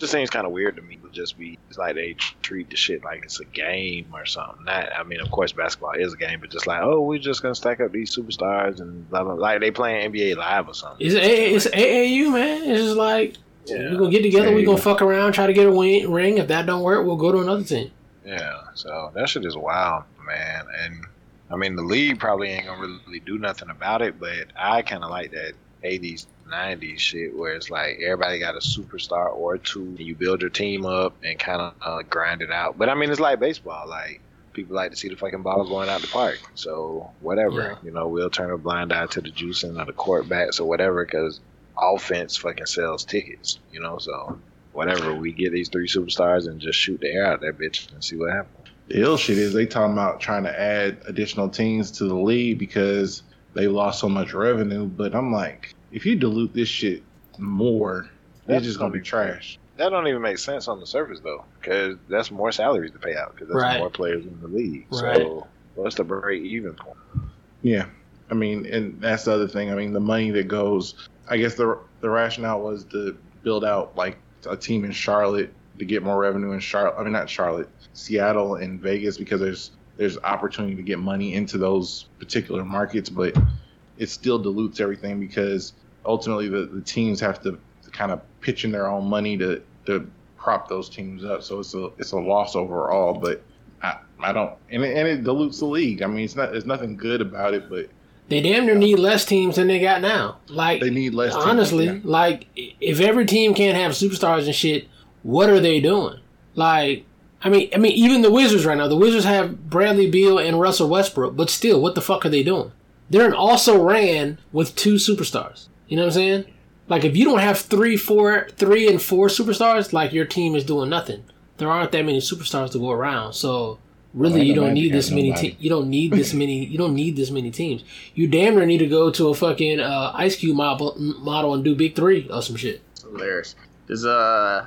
just seems kind of weird to me to just be it's like they treat the shit like it's a game or something. Not, I mean, of course, basketball is a game, but just like, oh, we're just gonna stack up these superstars and blah blah. Like they playing NBA live or something. It's, A- it's AAU, man. It's just like Yeah. we're gonna get together. We're gonna fuck around, try to get a win, ring. If that don't work, we'll go to another team. Yeah, so that shit is wild, man. And I mean, the league probably ain't gonna really do nothing about it, but I kind of like that 80s, 90s shit where it's like everybody got a superstar or two, and you build your team up and kind of uh, grind it out. But I mean, it's like baseball. Like people like to see the fucking ball going out the park. So whatever, Yeah. you know, we'll turn a blind eye to the juicing or the court bats or whatever because offense fucking sells tickets, you know. So whatever, we get these three superstars and just shoot the air out that bitch and see what happens. The ill shit is they talking about trying to add additional teams to the league because they lost so much revenue. But I'm like, if you dilute this shit more, That's it's just gonna be trash. That don't even make sense on the surface though, because that's more salaries to pay out because there's Right. more players in the league. Right. So what's the break even point? Yeah, I mean, and that's the other thing. I mean, the money that goes. I guess the the rationale was to build out like a team in Charlotte to get more revenue in Charlotte. I mean, not Charlotte, Seattle and Vegas because there's there's opportunity to get money into those particular markets, but it still dilutes everything because ultimately the, the teams have to, to kind of pitch in their own money to to prop those teams up. So it's a it's a loss overall, but. I, I don't, and it, and it dilutes the league. I mean, it's not, there's nothing good about it, but They damn near need less teams than they got now. Like they need less. teams, honestly, yeah. like if every team can't have superstars and shit, what are they doing? Like I mean, I mean, even the Wizards right now, the Wizards have Bradley Beal and Russell Westbrook, but still, what the fuck are they doing? They're an also ran with two superstars. You know what I'm saying? Like, if you don't have three, four, three and four superstars, like your team is doing nothing. There aren't that many superstars to go around, so really, you don't need this many. nobody. Te- you don't need this many. You don't need this many teams. You damn near need to go to a fucking uh, Ice Cube model, model and do Big Three or some shit. Hilarious. There's uh,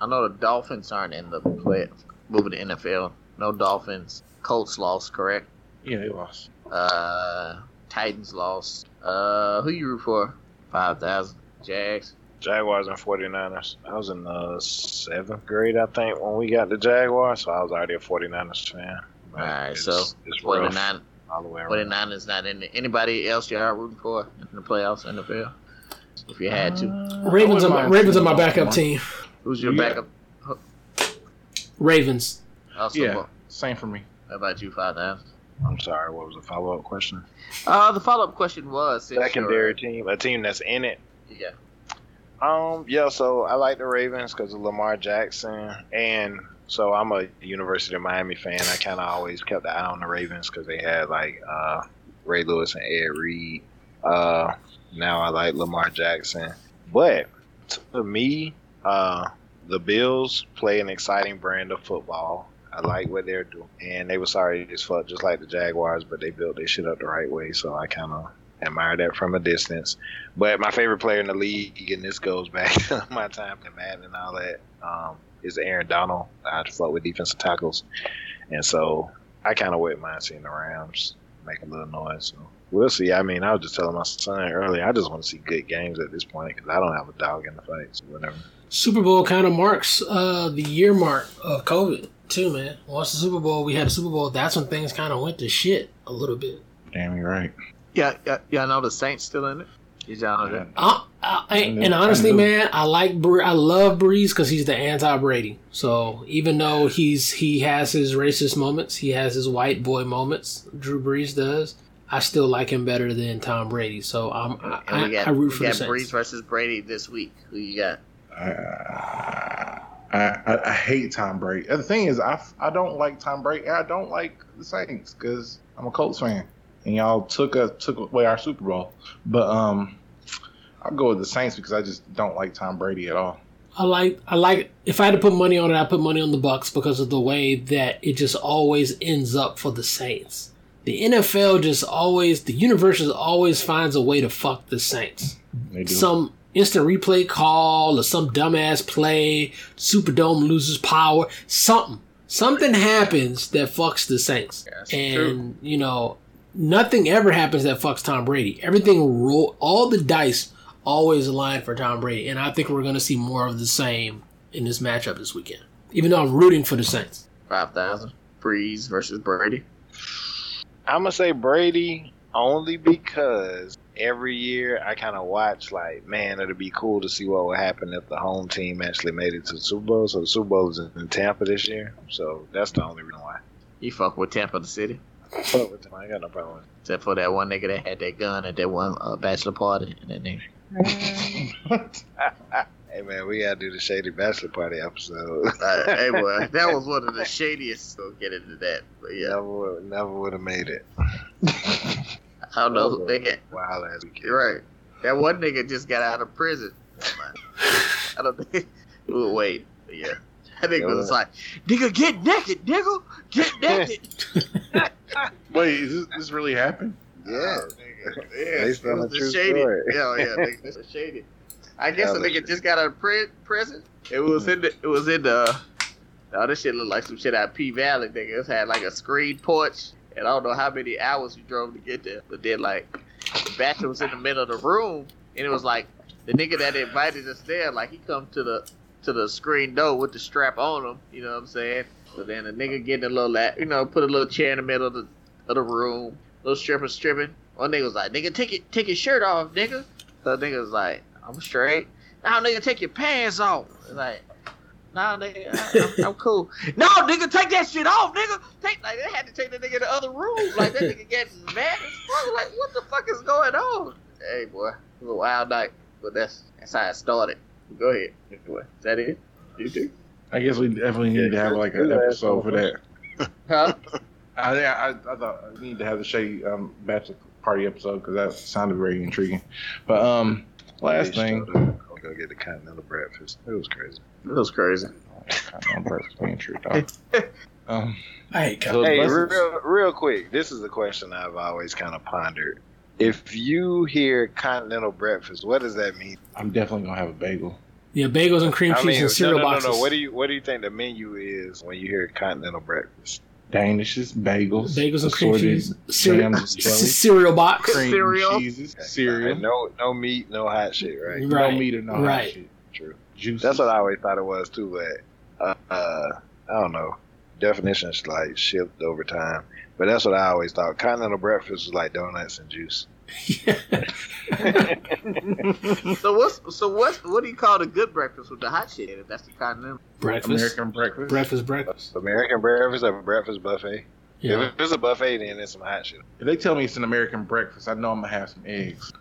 I know the Dolphins aren't in the play moving to NFL. No Dolphins. Colts lost, correct? Yeah, they lost. Uh, Titans lost. Uh, who you root for? Five thousand. Jags. Jaguars and 49ers. I was in the seventh grade, I think, when we got the Jaguars, so I was already a 49ers fan. But Alright, it's, so it's Forty rough nine. all the way around. Forty nine is not in it. Anybody else you are rooting for in the playoffs NFL? If you had to, Uh, Ravens are my Ravens are my backup team. who's your Yeah. backup? Ravens. Also, Yeah, same for me. about you, five thousand? I'm sorry, what was the follow up question? Uh, the follow up question was Secondary team, a team that's in it. Yeah. Um, yeah, so I like the Ravens because of Lamar Jackson, and so I'm a University of Miami fan. I kind of always kept an eye on the Ravens because they had like uh, Ray Lewis and Ed Reed. Uh, now I like Lamar Jackson, but to me, uh, the Bills play an exciting brand of football. I like what they're doing, and they were sorry as fuck, just like the Jaguars, but they built their shit up the right way. So I kind of admire that from a distance. But my favorite player in the league, and this goes [LAUGHS] back to my time in Madden and all that, um, is Aaron Donald. I fuck with defensive tackles, and so I kind of wouldn't mind seeing the Rams make a little noise. So we'll see. I mean, I was just telling my son earlier, I just want to see good games at this point because I don't have a dog in the fight. So whatever. Super Bowl kind of marks uh, the year mark of COVID too, man. Once the Super Bowl, we had a Super Bowl. That's when things kind of went to shit a little bit. Damn, you're right. Yeah, yeah, yeah. I know the Saints still in it. Did y'all know that? I, I, I- I and honestly, I man, I like Bre- I love Brees because he's the anti Brady. So even though he's he has his racist moments, he has his white boy moments. Drew Brees does. I still like him better than Tom Brady. So I'm, I, And I, got, I root we for the Saints. Brees versus Brady this week. Who you got? I, I, I, I hate Tom Brady. And the thing is, I, I don't like Tom Brady. I don't like the Saints because I'm a Colts fan, and y'all took us took away our Super Bowl. But um, I'll go with the Saints because I just don't like Tom Brady at all. I like I like if I had to put money on it, I put money on the Bucks because of the way that it just always ends up for the Saints. The NFL just always the universe just always finds a way to fuck the Saints. They do. Some instant replay call or some dumbass play, Superdome loses power, something. Something happens that fucks the Saints. That's and true. you know, nothing ever happens that fucks Tom Brady. Everything roll all the dice always align for Tom Brady, and I think we're going to see more of the same in this matchup this weekend. Even though I'm rooting for the Saints. Five thousand. Brees versus Brady. I'm gonna say Brady only because every year I kind of watch like, man, it'd be cool to see what would happen if the home team actually made it to the Super Bowl. So the Super Bowl is in Tampa this year, so that's the only reason why. You fuck with Tampa the City. Fuck with them, I got no problem. with Except for that one nigga that had that gun at that one uh, bachelor party and that nigga. [LAUGHS] Hey man, we gotta do the Shady Bachelor Party episode. Uh, hey boy, [LAUGHS] that was one of the shadiest. We'll get into that. But yeah, never, never would have made it. [LAUGHS] I don't know. who They got, Wow, ass right. That one nigga just got out of prison. I don't think. [LAUGHS] We'll wait. But yeah. That nigga was like, nigga, get naked, nigga. Get [LAUGHS] naked. [LAUGHS] Wait, is this, this really happened? Yeah, oh, nigga. Yeah, Based on the true shady. story. Yeah, yeah, nigga, this is shady. I guess Yeah, the nigga just got out of pri- prison. It was in the. It was in the. Oh, this shit looked like some shit out of P Valley, nigga. It had like a screen porch, and I don't know how many hours we drove to get there. But then like, the bachelor was in the middle of the room, and it was like the nigga that invited us there, like he come to the to the screen door with the strap on him. You know what I'm saying? So then the nigga getting a little, you know, put a little chair in the middle of the of the room, little stripper stripping. One nigga was like, "Nigga, take it, take your shirt off, nigga." The nigga was like, "I'm straight." Now, nigga, take your pants off. Like, nah, nigga, I, I'm, I'm [LAUGHS] cool. No, nigga, take that shit off, nigga. Take like they had to take the nigga to the other room. Like that nigga getting mad as fuck. Like, what the fuck is going on? Hey, boy, it was a wild night, but that's that's how it started. Go ahead. Anyway, is that it? You too? I guess we definitely need to have like an episode for that. Huh? [LAUGHS] I, I, I thought we need to have the Shady um, Bachelor Party episode because that sounded very intriguing. But um, last thing, I'll go get the continental breakfast. It was crazy. It was crazy. on purpose being true, dog. [LAUGHS] Um, I hate so Hey, real, real quick. This is a question I've always kind of pondered. If you hear continental breakfast, what does that mean? I'm definitely gonna have a bagel. Yeah, bagels and cream I cheese mean, and cereal no, no, boxes. no. What do you What do you think the menu is when you hear continental breakfast? Danishes, bagels, bagels and cream cheese, cereal, jams [LAUGHS] cereal box. cream Cereal. cheeses, cereal, And no, no meat, no hot shit, right? Right. no meat or no right. shit. True. Juice. That's what I always thought it was too, but uh, uh, I don't know. Definitions like shift over time, but that's what I always thought. Continental breakfast was like donuts and juice. So what's so what's what do you call the good breakfast with the hot shit? in it? That's the continental. breakfast, American breakfast. breakfast, breakfast. American breakfast a breakfast buffet. Yeah. If it's a buffet, then it's some hot shit. If they tell me it's an American breakfast, I know I'm gonna have some eggs,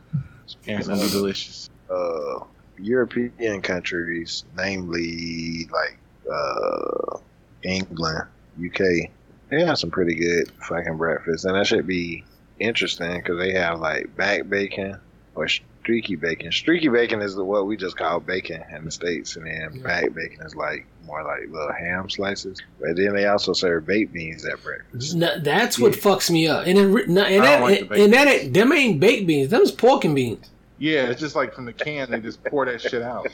and it's gonna be delicious. Uh, European countries, namely like uh, England, UK, they have some pretty good fucking breakfast, and that should be interesting because they have like back bacon or streaky bacon. Streaky bacon is the, what we just call bacon in the states, and then Yeah. back bacon is like more like little ham slices. But then they also serve baked beans at breakfast. N- that's what fucks me up. And, it, no, and that, like and, baked and that them ain't baked beans. Them's pork and beans. Yeah, it's just like from the can, they just pour that shit out.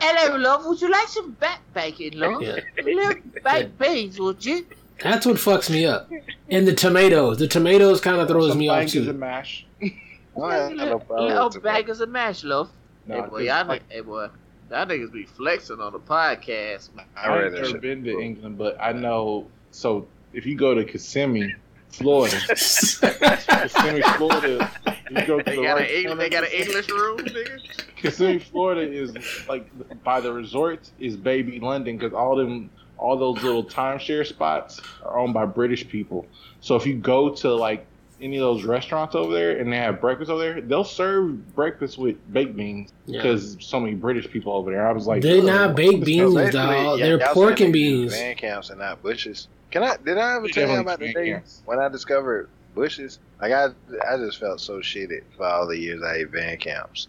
Hello, love. Would you like some back bacon, love? Yeah. Little baked beans, would you? That's what fucks me up. And the tomatoes. The tomatoes kind of throws Some me off bangers too. and mash. [LAUGHS] Oh, I have no problem Little with bangers and mash, love. No, hey boy, y'all, ni- hey boy, y'all niggas be flexing on the podcast. Man. I I read ain't that never shit. been to England, but I know. So if you go to Kissimmee, Florida, [LAUGHS] Kissimmee, Florida, you go to They the got, right an, Eng- they got an English room, nigga. Kissimmee, Florida is like by the resorts is baby London because all them all those little timeshare spots are owned by British people. So if you go to like any of those restaurants over there and they have breakfast over there, they'll serve breakfast with baked beans Yeah. because so many British people over there. I was like, They're not oh, what baked the beans, hell?" Basically, dog. yeah, They're pork and beans. Van Camp's and not Bush's. Can I? Did I ever tell you about the van day camps. when I discovered Bush's? Like I, I just felt so shitted for all the years I ate Van Camp's.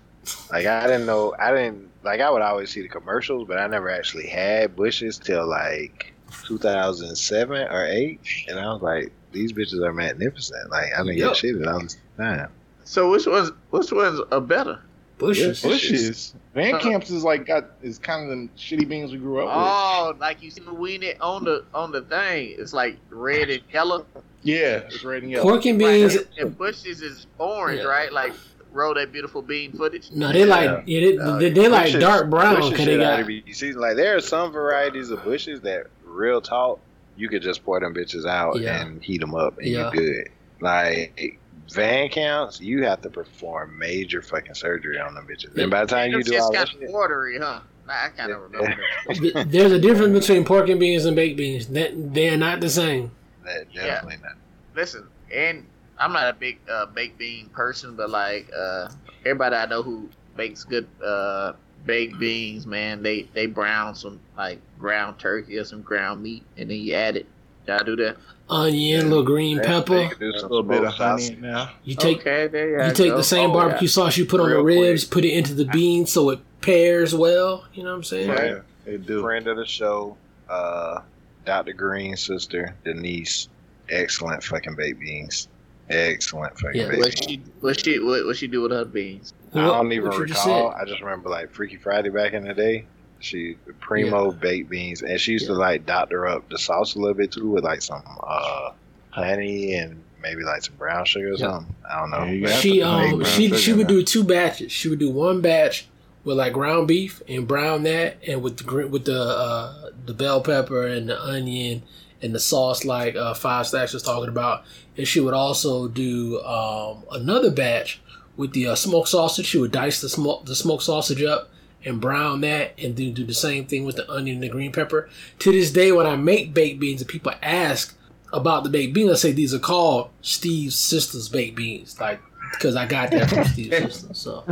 Like I didn't know. I didn't like. I would always see the commercials, but I never actually had Bush's till like 2007 or eight, and I was like, these bitches are magnificent. Like I didn't Yup. get shitted all the time. So which ones? Which ones are better? Bushes. Yeah. Bushes. Van uh-huh. Camps is like got is kind of the shitty beans we grew up with. Oh, like you see the weenie on the on the thing. It's like red and yellow. Yeah, it's red and yellow. Pork and beans. and- and Bush's is orange, Yeah. right? Like roll that beautiful bean footage. No, they like yeah, they, Uh, they, they like dark brown because they got already be seasoned. Like there are some varieties of Bush's that real talk, you could just pour them bitches out Yeah. and heat them up and Yeah. you're good. Like van counts, you have to perform major fucking surgery on them bitches. And by the time you do just all that kind shit, of watery, huh? I kind of remember. that. [LAUGHS] there's a difference between pork and beans and baked beans. That they're not the same. that definitely not. Listen, and I'm not a big uh, baked bean person, but like uh, everybody I know who makes good uh, baked beans, man, they they brown some like ground turkey or some ground meat, and then you add it. Y'all do that? Onion, little green They- pepper. they could do a little bit of smoked honey now. You take okay, there you, you take go. the same Oh, barbecue sauce you put on the ribs, quick. put it into the beans so it pairs well. You know what I'm saying? Yeah. Yeah, they do. Friend of the show, uh, Dr. Green's sister, Denise, excellent fucking baked beans. Excellent fucking Yeah. baked What she what she what, what she do with her beans? I What- don't even what just recall. I just remember like Freaky Friday back in the day. She primo baked beans, and she used to like doctor up the sauce a little bit too with like some uh, honey and maybe like some brown sugar or Yeah. something. I don't know. Yeah, you But got She um she she would there. do two batches. She would do one batch with like ground beef and brown that, and with the with the uh, the bell pepper and the onion and the sauce like uh, Five Stacks was talking about. And she would also do um, another batch with the uh, smoked sausage. She would dice the smoke the smoked sausage up and brown that, and then do the same thing with the onion and the green pepper. To this day, when I make baked beans and people ask about the baked beans, I say these are called Steve's sister's baked beans, like because I got that from Steve's [LAUGHS] sister. So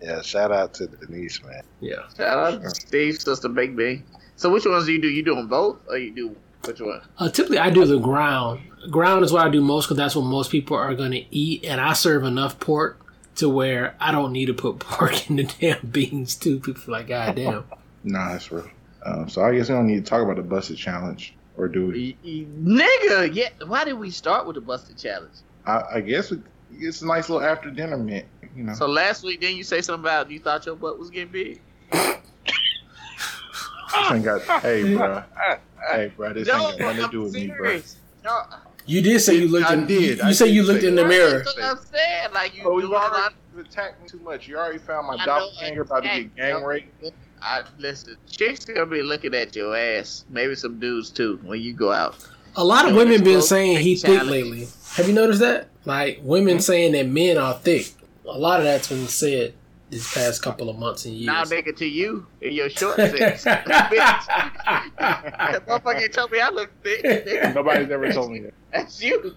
yeah, shout out to Denise, man. yeah, Shout out to Steve's sister baked bean. So which ones do you do? You do them both, or you do which one? Uh, typically, I do the ground. Ground is what I do most because that's what most people are going to eat, and I serve enough pork to where I don't need to put [LAUGHS] pork in the damn beans too. People are like, God damn. [LAUGHS] Nah, that's real. Um, so I guess we don't need to talk about the busted challenge, or do we? Y- y- Nigga, yeah. Why did we start with the busted challenge? I, I guess we, it's a nice little after dinner mint. You know, So last week, then you say something about you thought your butt was getting big. [LAUGHS] this ain't got. [LAUGHS] Hey, bro. Hey, bro. This ain't got nothing to do with me, bro. No, You did say you looked. I in, did. You, I you say did you looked say in the mirror. That's what I'm saying. Like you Oh, doing you a lot. already attacked me too much. You already found my I know, doppelganger about to get gang raped. I listen. Chicks gonna be looking at your ass. Maybe some dudes too when you go out. A lot of women been saying he thick lately. Have you noticed that? Like women hmm? saying that men are thick. A lot of that's been said these past couple of months and years. Now, nigga, to you in your short [LAUGHS] sets, bitch. [LAUGHS] That motherfucker told me I look thick. nigga. Nobody's ever told me that. [LAUGHS] That's you.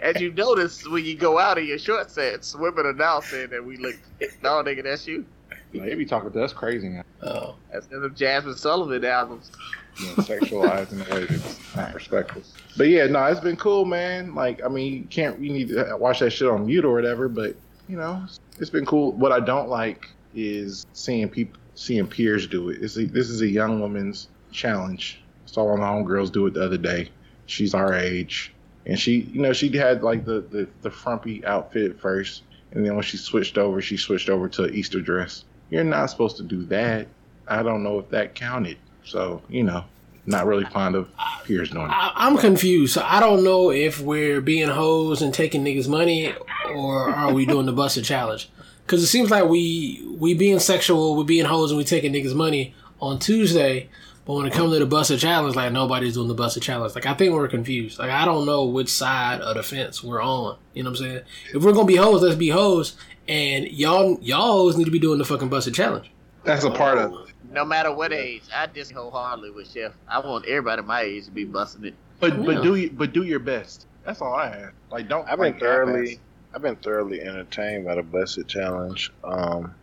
As you notice when you go out in your short sets, women are now saying that we look. No, nigga, that's you. Like, they be talking to us crazy now. oh. That's in the Jazmine Sullivan albums. You know, sexualized in a way that's not respectful. But yeah, no, it's been cool, man. Like, I mean, you can't, you need to watch that shit on mute or whatever, but, you know, it's- been cool. What I don't like is seeing people, seeing peers do it. It's a, this is a young woman's challenge. Saw one of my homegirls do it the other day. She's our age. And she, you know, she had like the, the, the frumpy outfit first. And then when she switched over, she switched over to Easter dress. You're not supposed to do that. I don't know if that counted. So, you know, not really fond of peers doing it. I, I'm confused. So I don't know if we're being hoes and taking niggas' money, or are we doing the busted challenge? Because it seems like we we being sexual, we being hoes, and we taking niggas' money on Tuesday. But when it comes to the busted challenge, like nobody's doing the busted challenge. Like I think we're confused. Like I don't know which side of the fence we're on. You know what I'm saying? If we're gonna be hoes, let's be hoes. And y'all y'all hoes need to be doing the fucking busted challenge. That's a part of it. No matter what age, I disagree wholeheartedly with Chef. I want everybody my age to be busting it. But Yeah. but do you but do your best. That's all I have. Like don't. I've been like, thoroughly, I've been thoroughly entertained by the Busted Challenge. Um,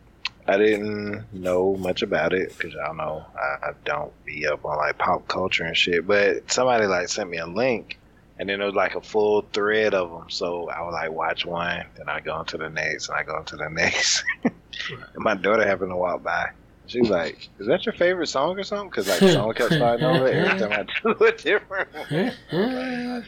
I didn't know much about it because y'all know I, I don't be up on like pop culture and shit. But somebody like sent me a link, and then it was like a full thread of them. So I would like watch one, then I go into the next, and I go into the [LAUGHS] next. and my daughter happened to walk by. She was like, "Is that your favorite song or something?" Because like the song kept starting over every [LAUGHS] time I do a different one.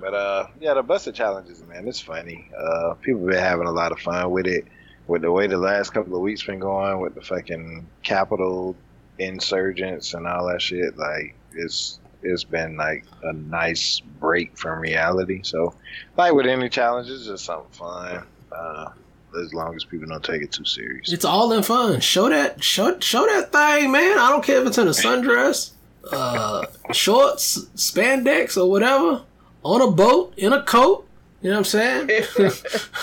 But uh, yeah, the busted challenges, man, it's funny. Uh, people been having a lot of fun with it. With the way the last couple of weeks been going, with the fucking Capitol insurgents and all that shit, like it's it's been like a nice break from reality. So, like with any challenges, just something fun. Uh, as long as people don't take it too serious. It's all in fun. Show that, show, show that thing, man. I don't care if it's in a sundress, uh, shorts, spandex, or whatever. On a boat, in a coat. You know what I'm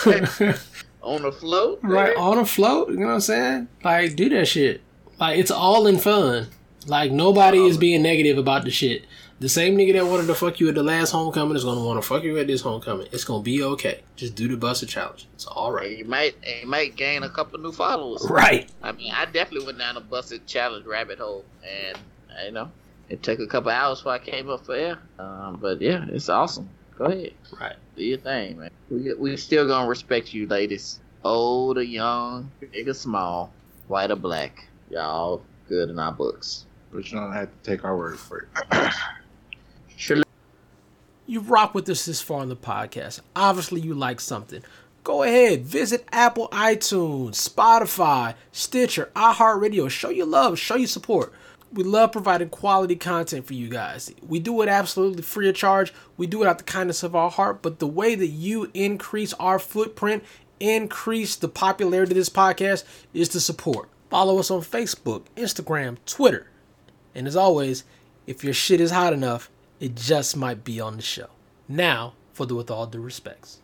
saying? [LAUGHS] On a float, [LAUGHS] right on a float. You know what I'm saying? Like, do that shit. Like, it's all in fun. Like, nobody is being negative about the shit. The same nigga that wanted to fuck you at the last homecoming is gonna want to fuck you at this homecoming. It's gonna be okay. Just do the busted challenge. It's all right. And you might, you might gain a couple new followers. Right. I mean, I definitely went down a busted challenge rabbit hole, and you know, it took a couple hours before I came up for air. Um, but yeah, it's awesome. Go ahead, Right. do your thing, man. We we still gonna respect you, ladies. Old or young, big or small, white or black, y'all good in our books. But you don't have to take our word for it. [CLEARS THROAT] Sure. you rock with us this far in the podcast. Obviously, you like something. Go ahead, visit Apple, iTunes, Spotify, Stitcher, iHeartRadio. Show your love, show your support. We love providing quality content for you guys. We do it absolutely free of charge. We do it out the kindness of our heart. But the way that you increase our footprint, increase the popularity of this podcast, is to support. Follow us on Facebook, Instagram, Twitter. And as always, if your shit is hot enough, it just might be on the show. Now, for the with all due respects.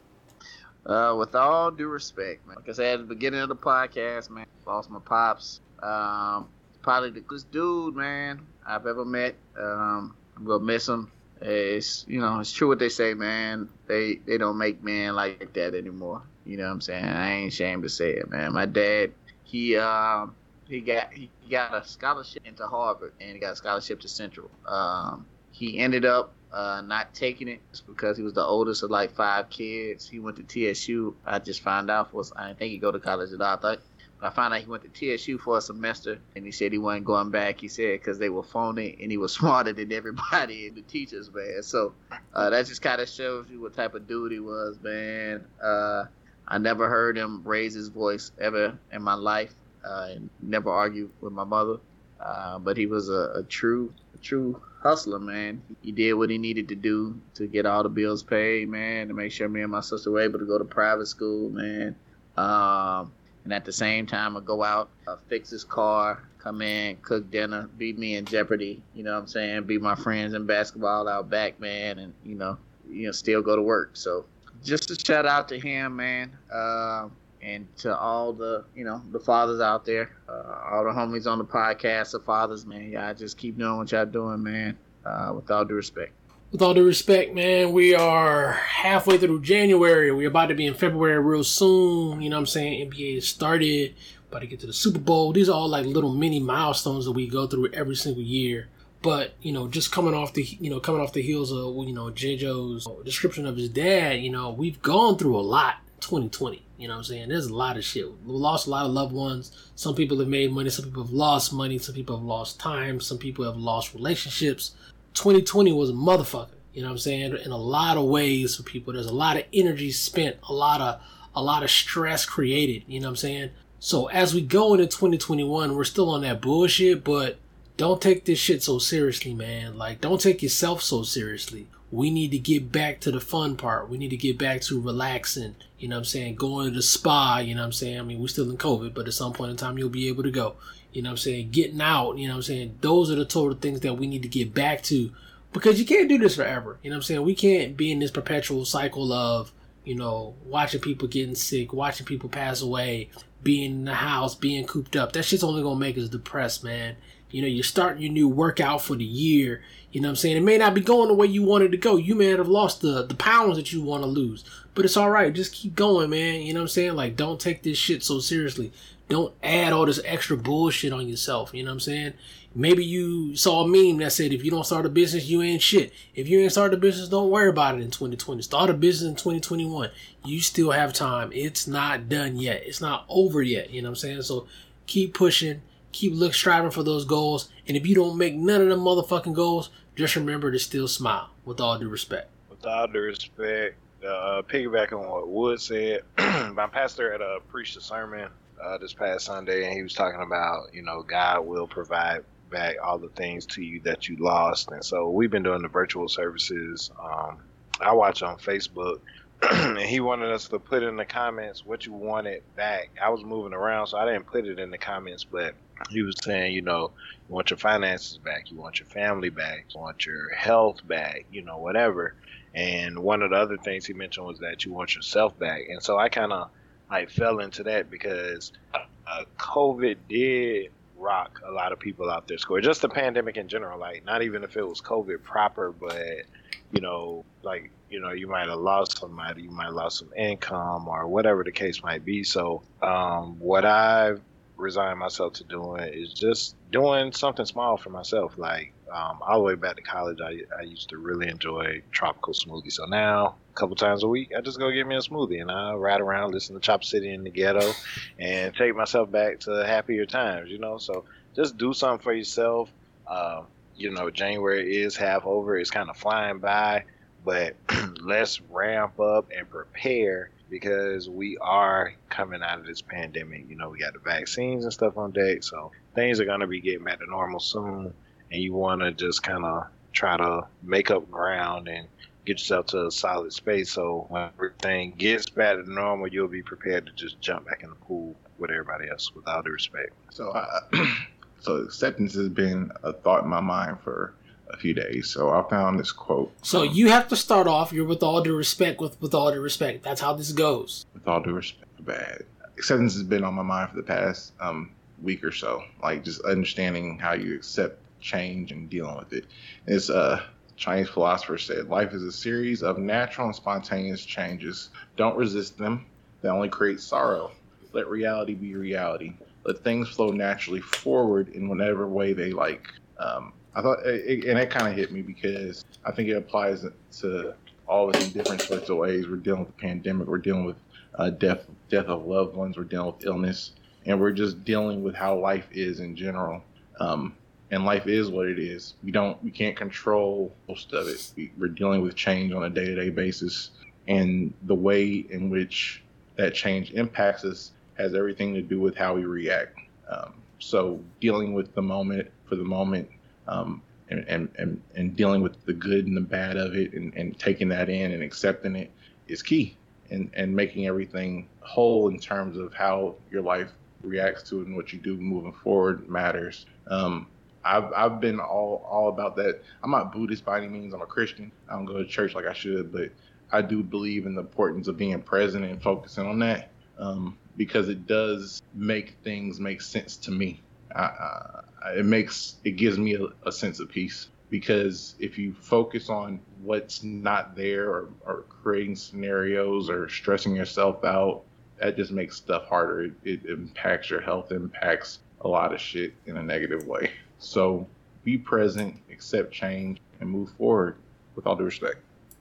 Uh, with all due respect, man. Like I said at the beginning of the podcast, man, lost my pops. Um, probably the coolest dude, man, I've ever met. Um, I'm gonna miss him. It's you know, it's true what they say, man. They they don't make men like that anymore. You know what I'm saying? I ain't ashamed to say it, man. My dad, he um he got he got a scholarship into Harvard and he got a scholarship to Central. Um, he ended up uh, not taking it because he was the oldest of like five kids. He went to TSU. I just found out was I didn't think he'd go to college at all. I thought I found out he went to TSU for a semester, and he said he wasn't going back. He said because they were phony, and he was [LAUGHS] smarter than everybody in the teachers, man. So uh, that just kind of shows you what type of dude he was, man. Uh, I never heard him raise his voice ever in my life, uh, and never argue with my mother. Uh, but he was a, a true, a true hustler, man. He did what he needed to do to get all the bills paid, man, to make sure me and my sister were able to go to private school, man. Um, and at the same time, I go out, uh, fix his car, come in, cook dinner, beat me in Jeopardy. You know what I'm saying? Beat my friends in basketball out back, man, and you know, you know, still go to work. So just a shout out to him, man, uh, and to all the you know the fathers out there, uh, all the homies on the podcast, the fathers, man. Y'all just keep doing what y'all doing, man. Uh, with all due respect. With all due respect, man, we are halfway through January. We're about to be in February real soon. You know what I'm saying? NBA started. About to get to the Super Bowl. These are all like little mini milestones that we go through every single year. But you know, just coming off the you know coming off the heels of you know JoJo's description of his dad, you know, we've gone through a lot. 2020. You know what I'm saying? There's a lot of shit. We lost a lot of loved ones. Some people have made money. Some people have lost money. Some people have lost time. Some people have lost relationships. 2020 was a motherfucker. You know what I'm saying? In a lot of ways for people. There's a lot of energy spent, a lot of a lot of stress created. You know what I'm saying? So as we go into 2021, we're still on that bullshit, but don't take this shit so seriously, man. Like, don't take yourself so seriously. We need to get back to the fun part. We need to get back to relaxing. You know what I'm saying? Going to the spa. You know what I'm saying? I mean, we're still in COVID, but at some point in time, you'll be able to go. You know what I'm saying? Getting out. You know what I'm saying? Those are the total things that we need to get back to because you can't do this forever. You know what I'm saying? We can't be in this perpetual cycle of, you know, watching people getting sick, watching people pass away, being in the house, being cooped up. That shit's only gonna make us depressed, man. You know, you're starting your new workout for the year. You know what I'm saying? It may not be going the way you wanted to go. You may have lost the, the pounds that you want to lose. But it's alright. Just keep going, man. You know what I'm saying? Like, don't take this shit so seriously. Don't add all this extra bullshit on yourself. You know what I'm saying? Maybe you saw a meme that said, if you don't start a business, you ain't shit. If you ain't start a business, don't worry about it in 2020. Start a business in 2021. You still have time. It's not done yet. It's not over yet. You know what I'm saying? So keep pushing. Keep look striving for those goals. And if you don't make none of them motherfucking goals, just remember to still smile with all due respect. With all due respect, uh, piggyback on what Wood said, [CLEARS THROAT] my pastor had uh, preached a sermon uh, this past Sunday, and he was talking about, you know, God will provide back all the things to you that you lost. And so we've been doing the virtual services. Um, I watch on Facebook, [CLEARS THROAT] he wanted us to put in the comments what you wanted back. I was moving around, so I didn't put it in the comments, but he was saying, you know, you want your finances back, you want your family back, you want your health back, you know, whatever. And one of the other things he mentioned was that you want yourself back. And so I kind of like fell into that because uh, COVID did rock a lot of people out there score. Just the pandemic in general, like not even if it was COVID proper, but you know, like you know, you might have lost somebody, you might have lost some income or whatever the case might be. So, um, what I've resigned myself to doing is just doing something small for myself. Like um, all the way back to college, I, I used to really enjoy tropical smoothies. So now, a couple times a week, I just go get me a smoothie and I ride around, listen to Chop City in the ghetto, and take myself back to happier times. You know, so just do something for yourself. Uh, you know, January is half over; it's kind of flying by, but [CLEARS THROAT] let's ramp up and prepare because we are coming out of this pandemic. You know, we got the vaccines and stuff on deck, so things are going to be getting back to normal soon and you want to just kind of try to make up ground and get yourself to a solid space. So when everything gets back to normal, you'll be prepared to just jump back in the pool with everybody else, with all due respect. So, uh, [CLEARS THROAT] so acceptance has been a thought in my mind for a few days. So I found this quote. So you have to start off. You're with all due respect. With with all due respect. That's how this goes. With all due respect, bad acceptance has been on my mind for the past um, week or so. Like just understanding how you accept change and dealing with it. It's a uh, Chinese philosopher said, life is a series of natural and spontaneous changes. Don't resist them. They only create sorrow. Let reality be reality. let things flow naturally forward in whatever way they like. Um, I thought, it, and it kind of hit me because I think it applies to all of in different sorts of ways. We're dealing with the pandemic. We're dealing with uh, death, death of loved ones. We're dealing with illness, and we're just dealing with how life is in general. Um, and life is what it is. We don't, we can't control most of it. We, we're dealing with change on a day-to-day basis, and the way in which that change impacts us has everything to do with how we react. Um, so dealing with the moment for the moment um, and, and, and, dealing with the good and the bad of it and, and taking that in and accepting it is key and, and making everything whole in terms of how your life reacts to it and what you do moving forward matters. Um, I've, I've been all, all about that. I'm not Buddhist by any means. I'm a Christian. I don't go to church like I should, but I do believe in the importance of being present and focusing on that um, because it does make things make sense to me. I, it makes it gives me a, a, sense of peace because if you focus on what's not there or, or creating scenarios or stressing yourself out, that just makes stuff harder. It, it impacts your health, impacts a lot of shit in a negative way. So be present, accept change, and move forward with all due respect.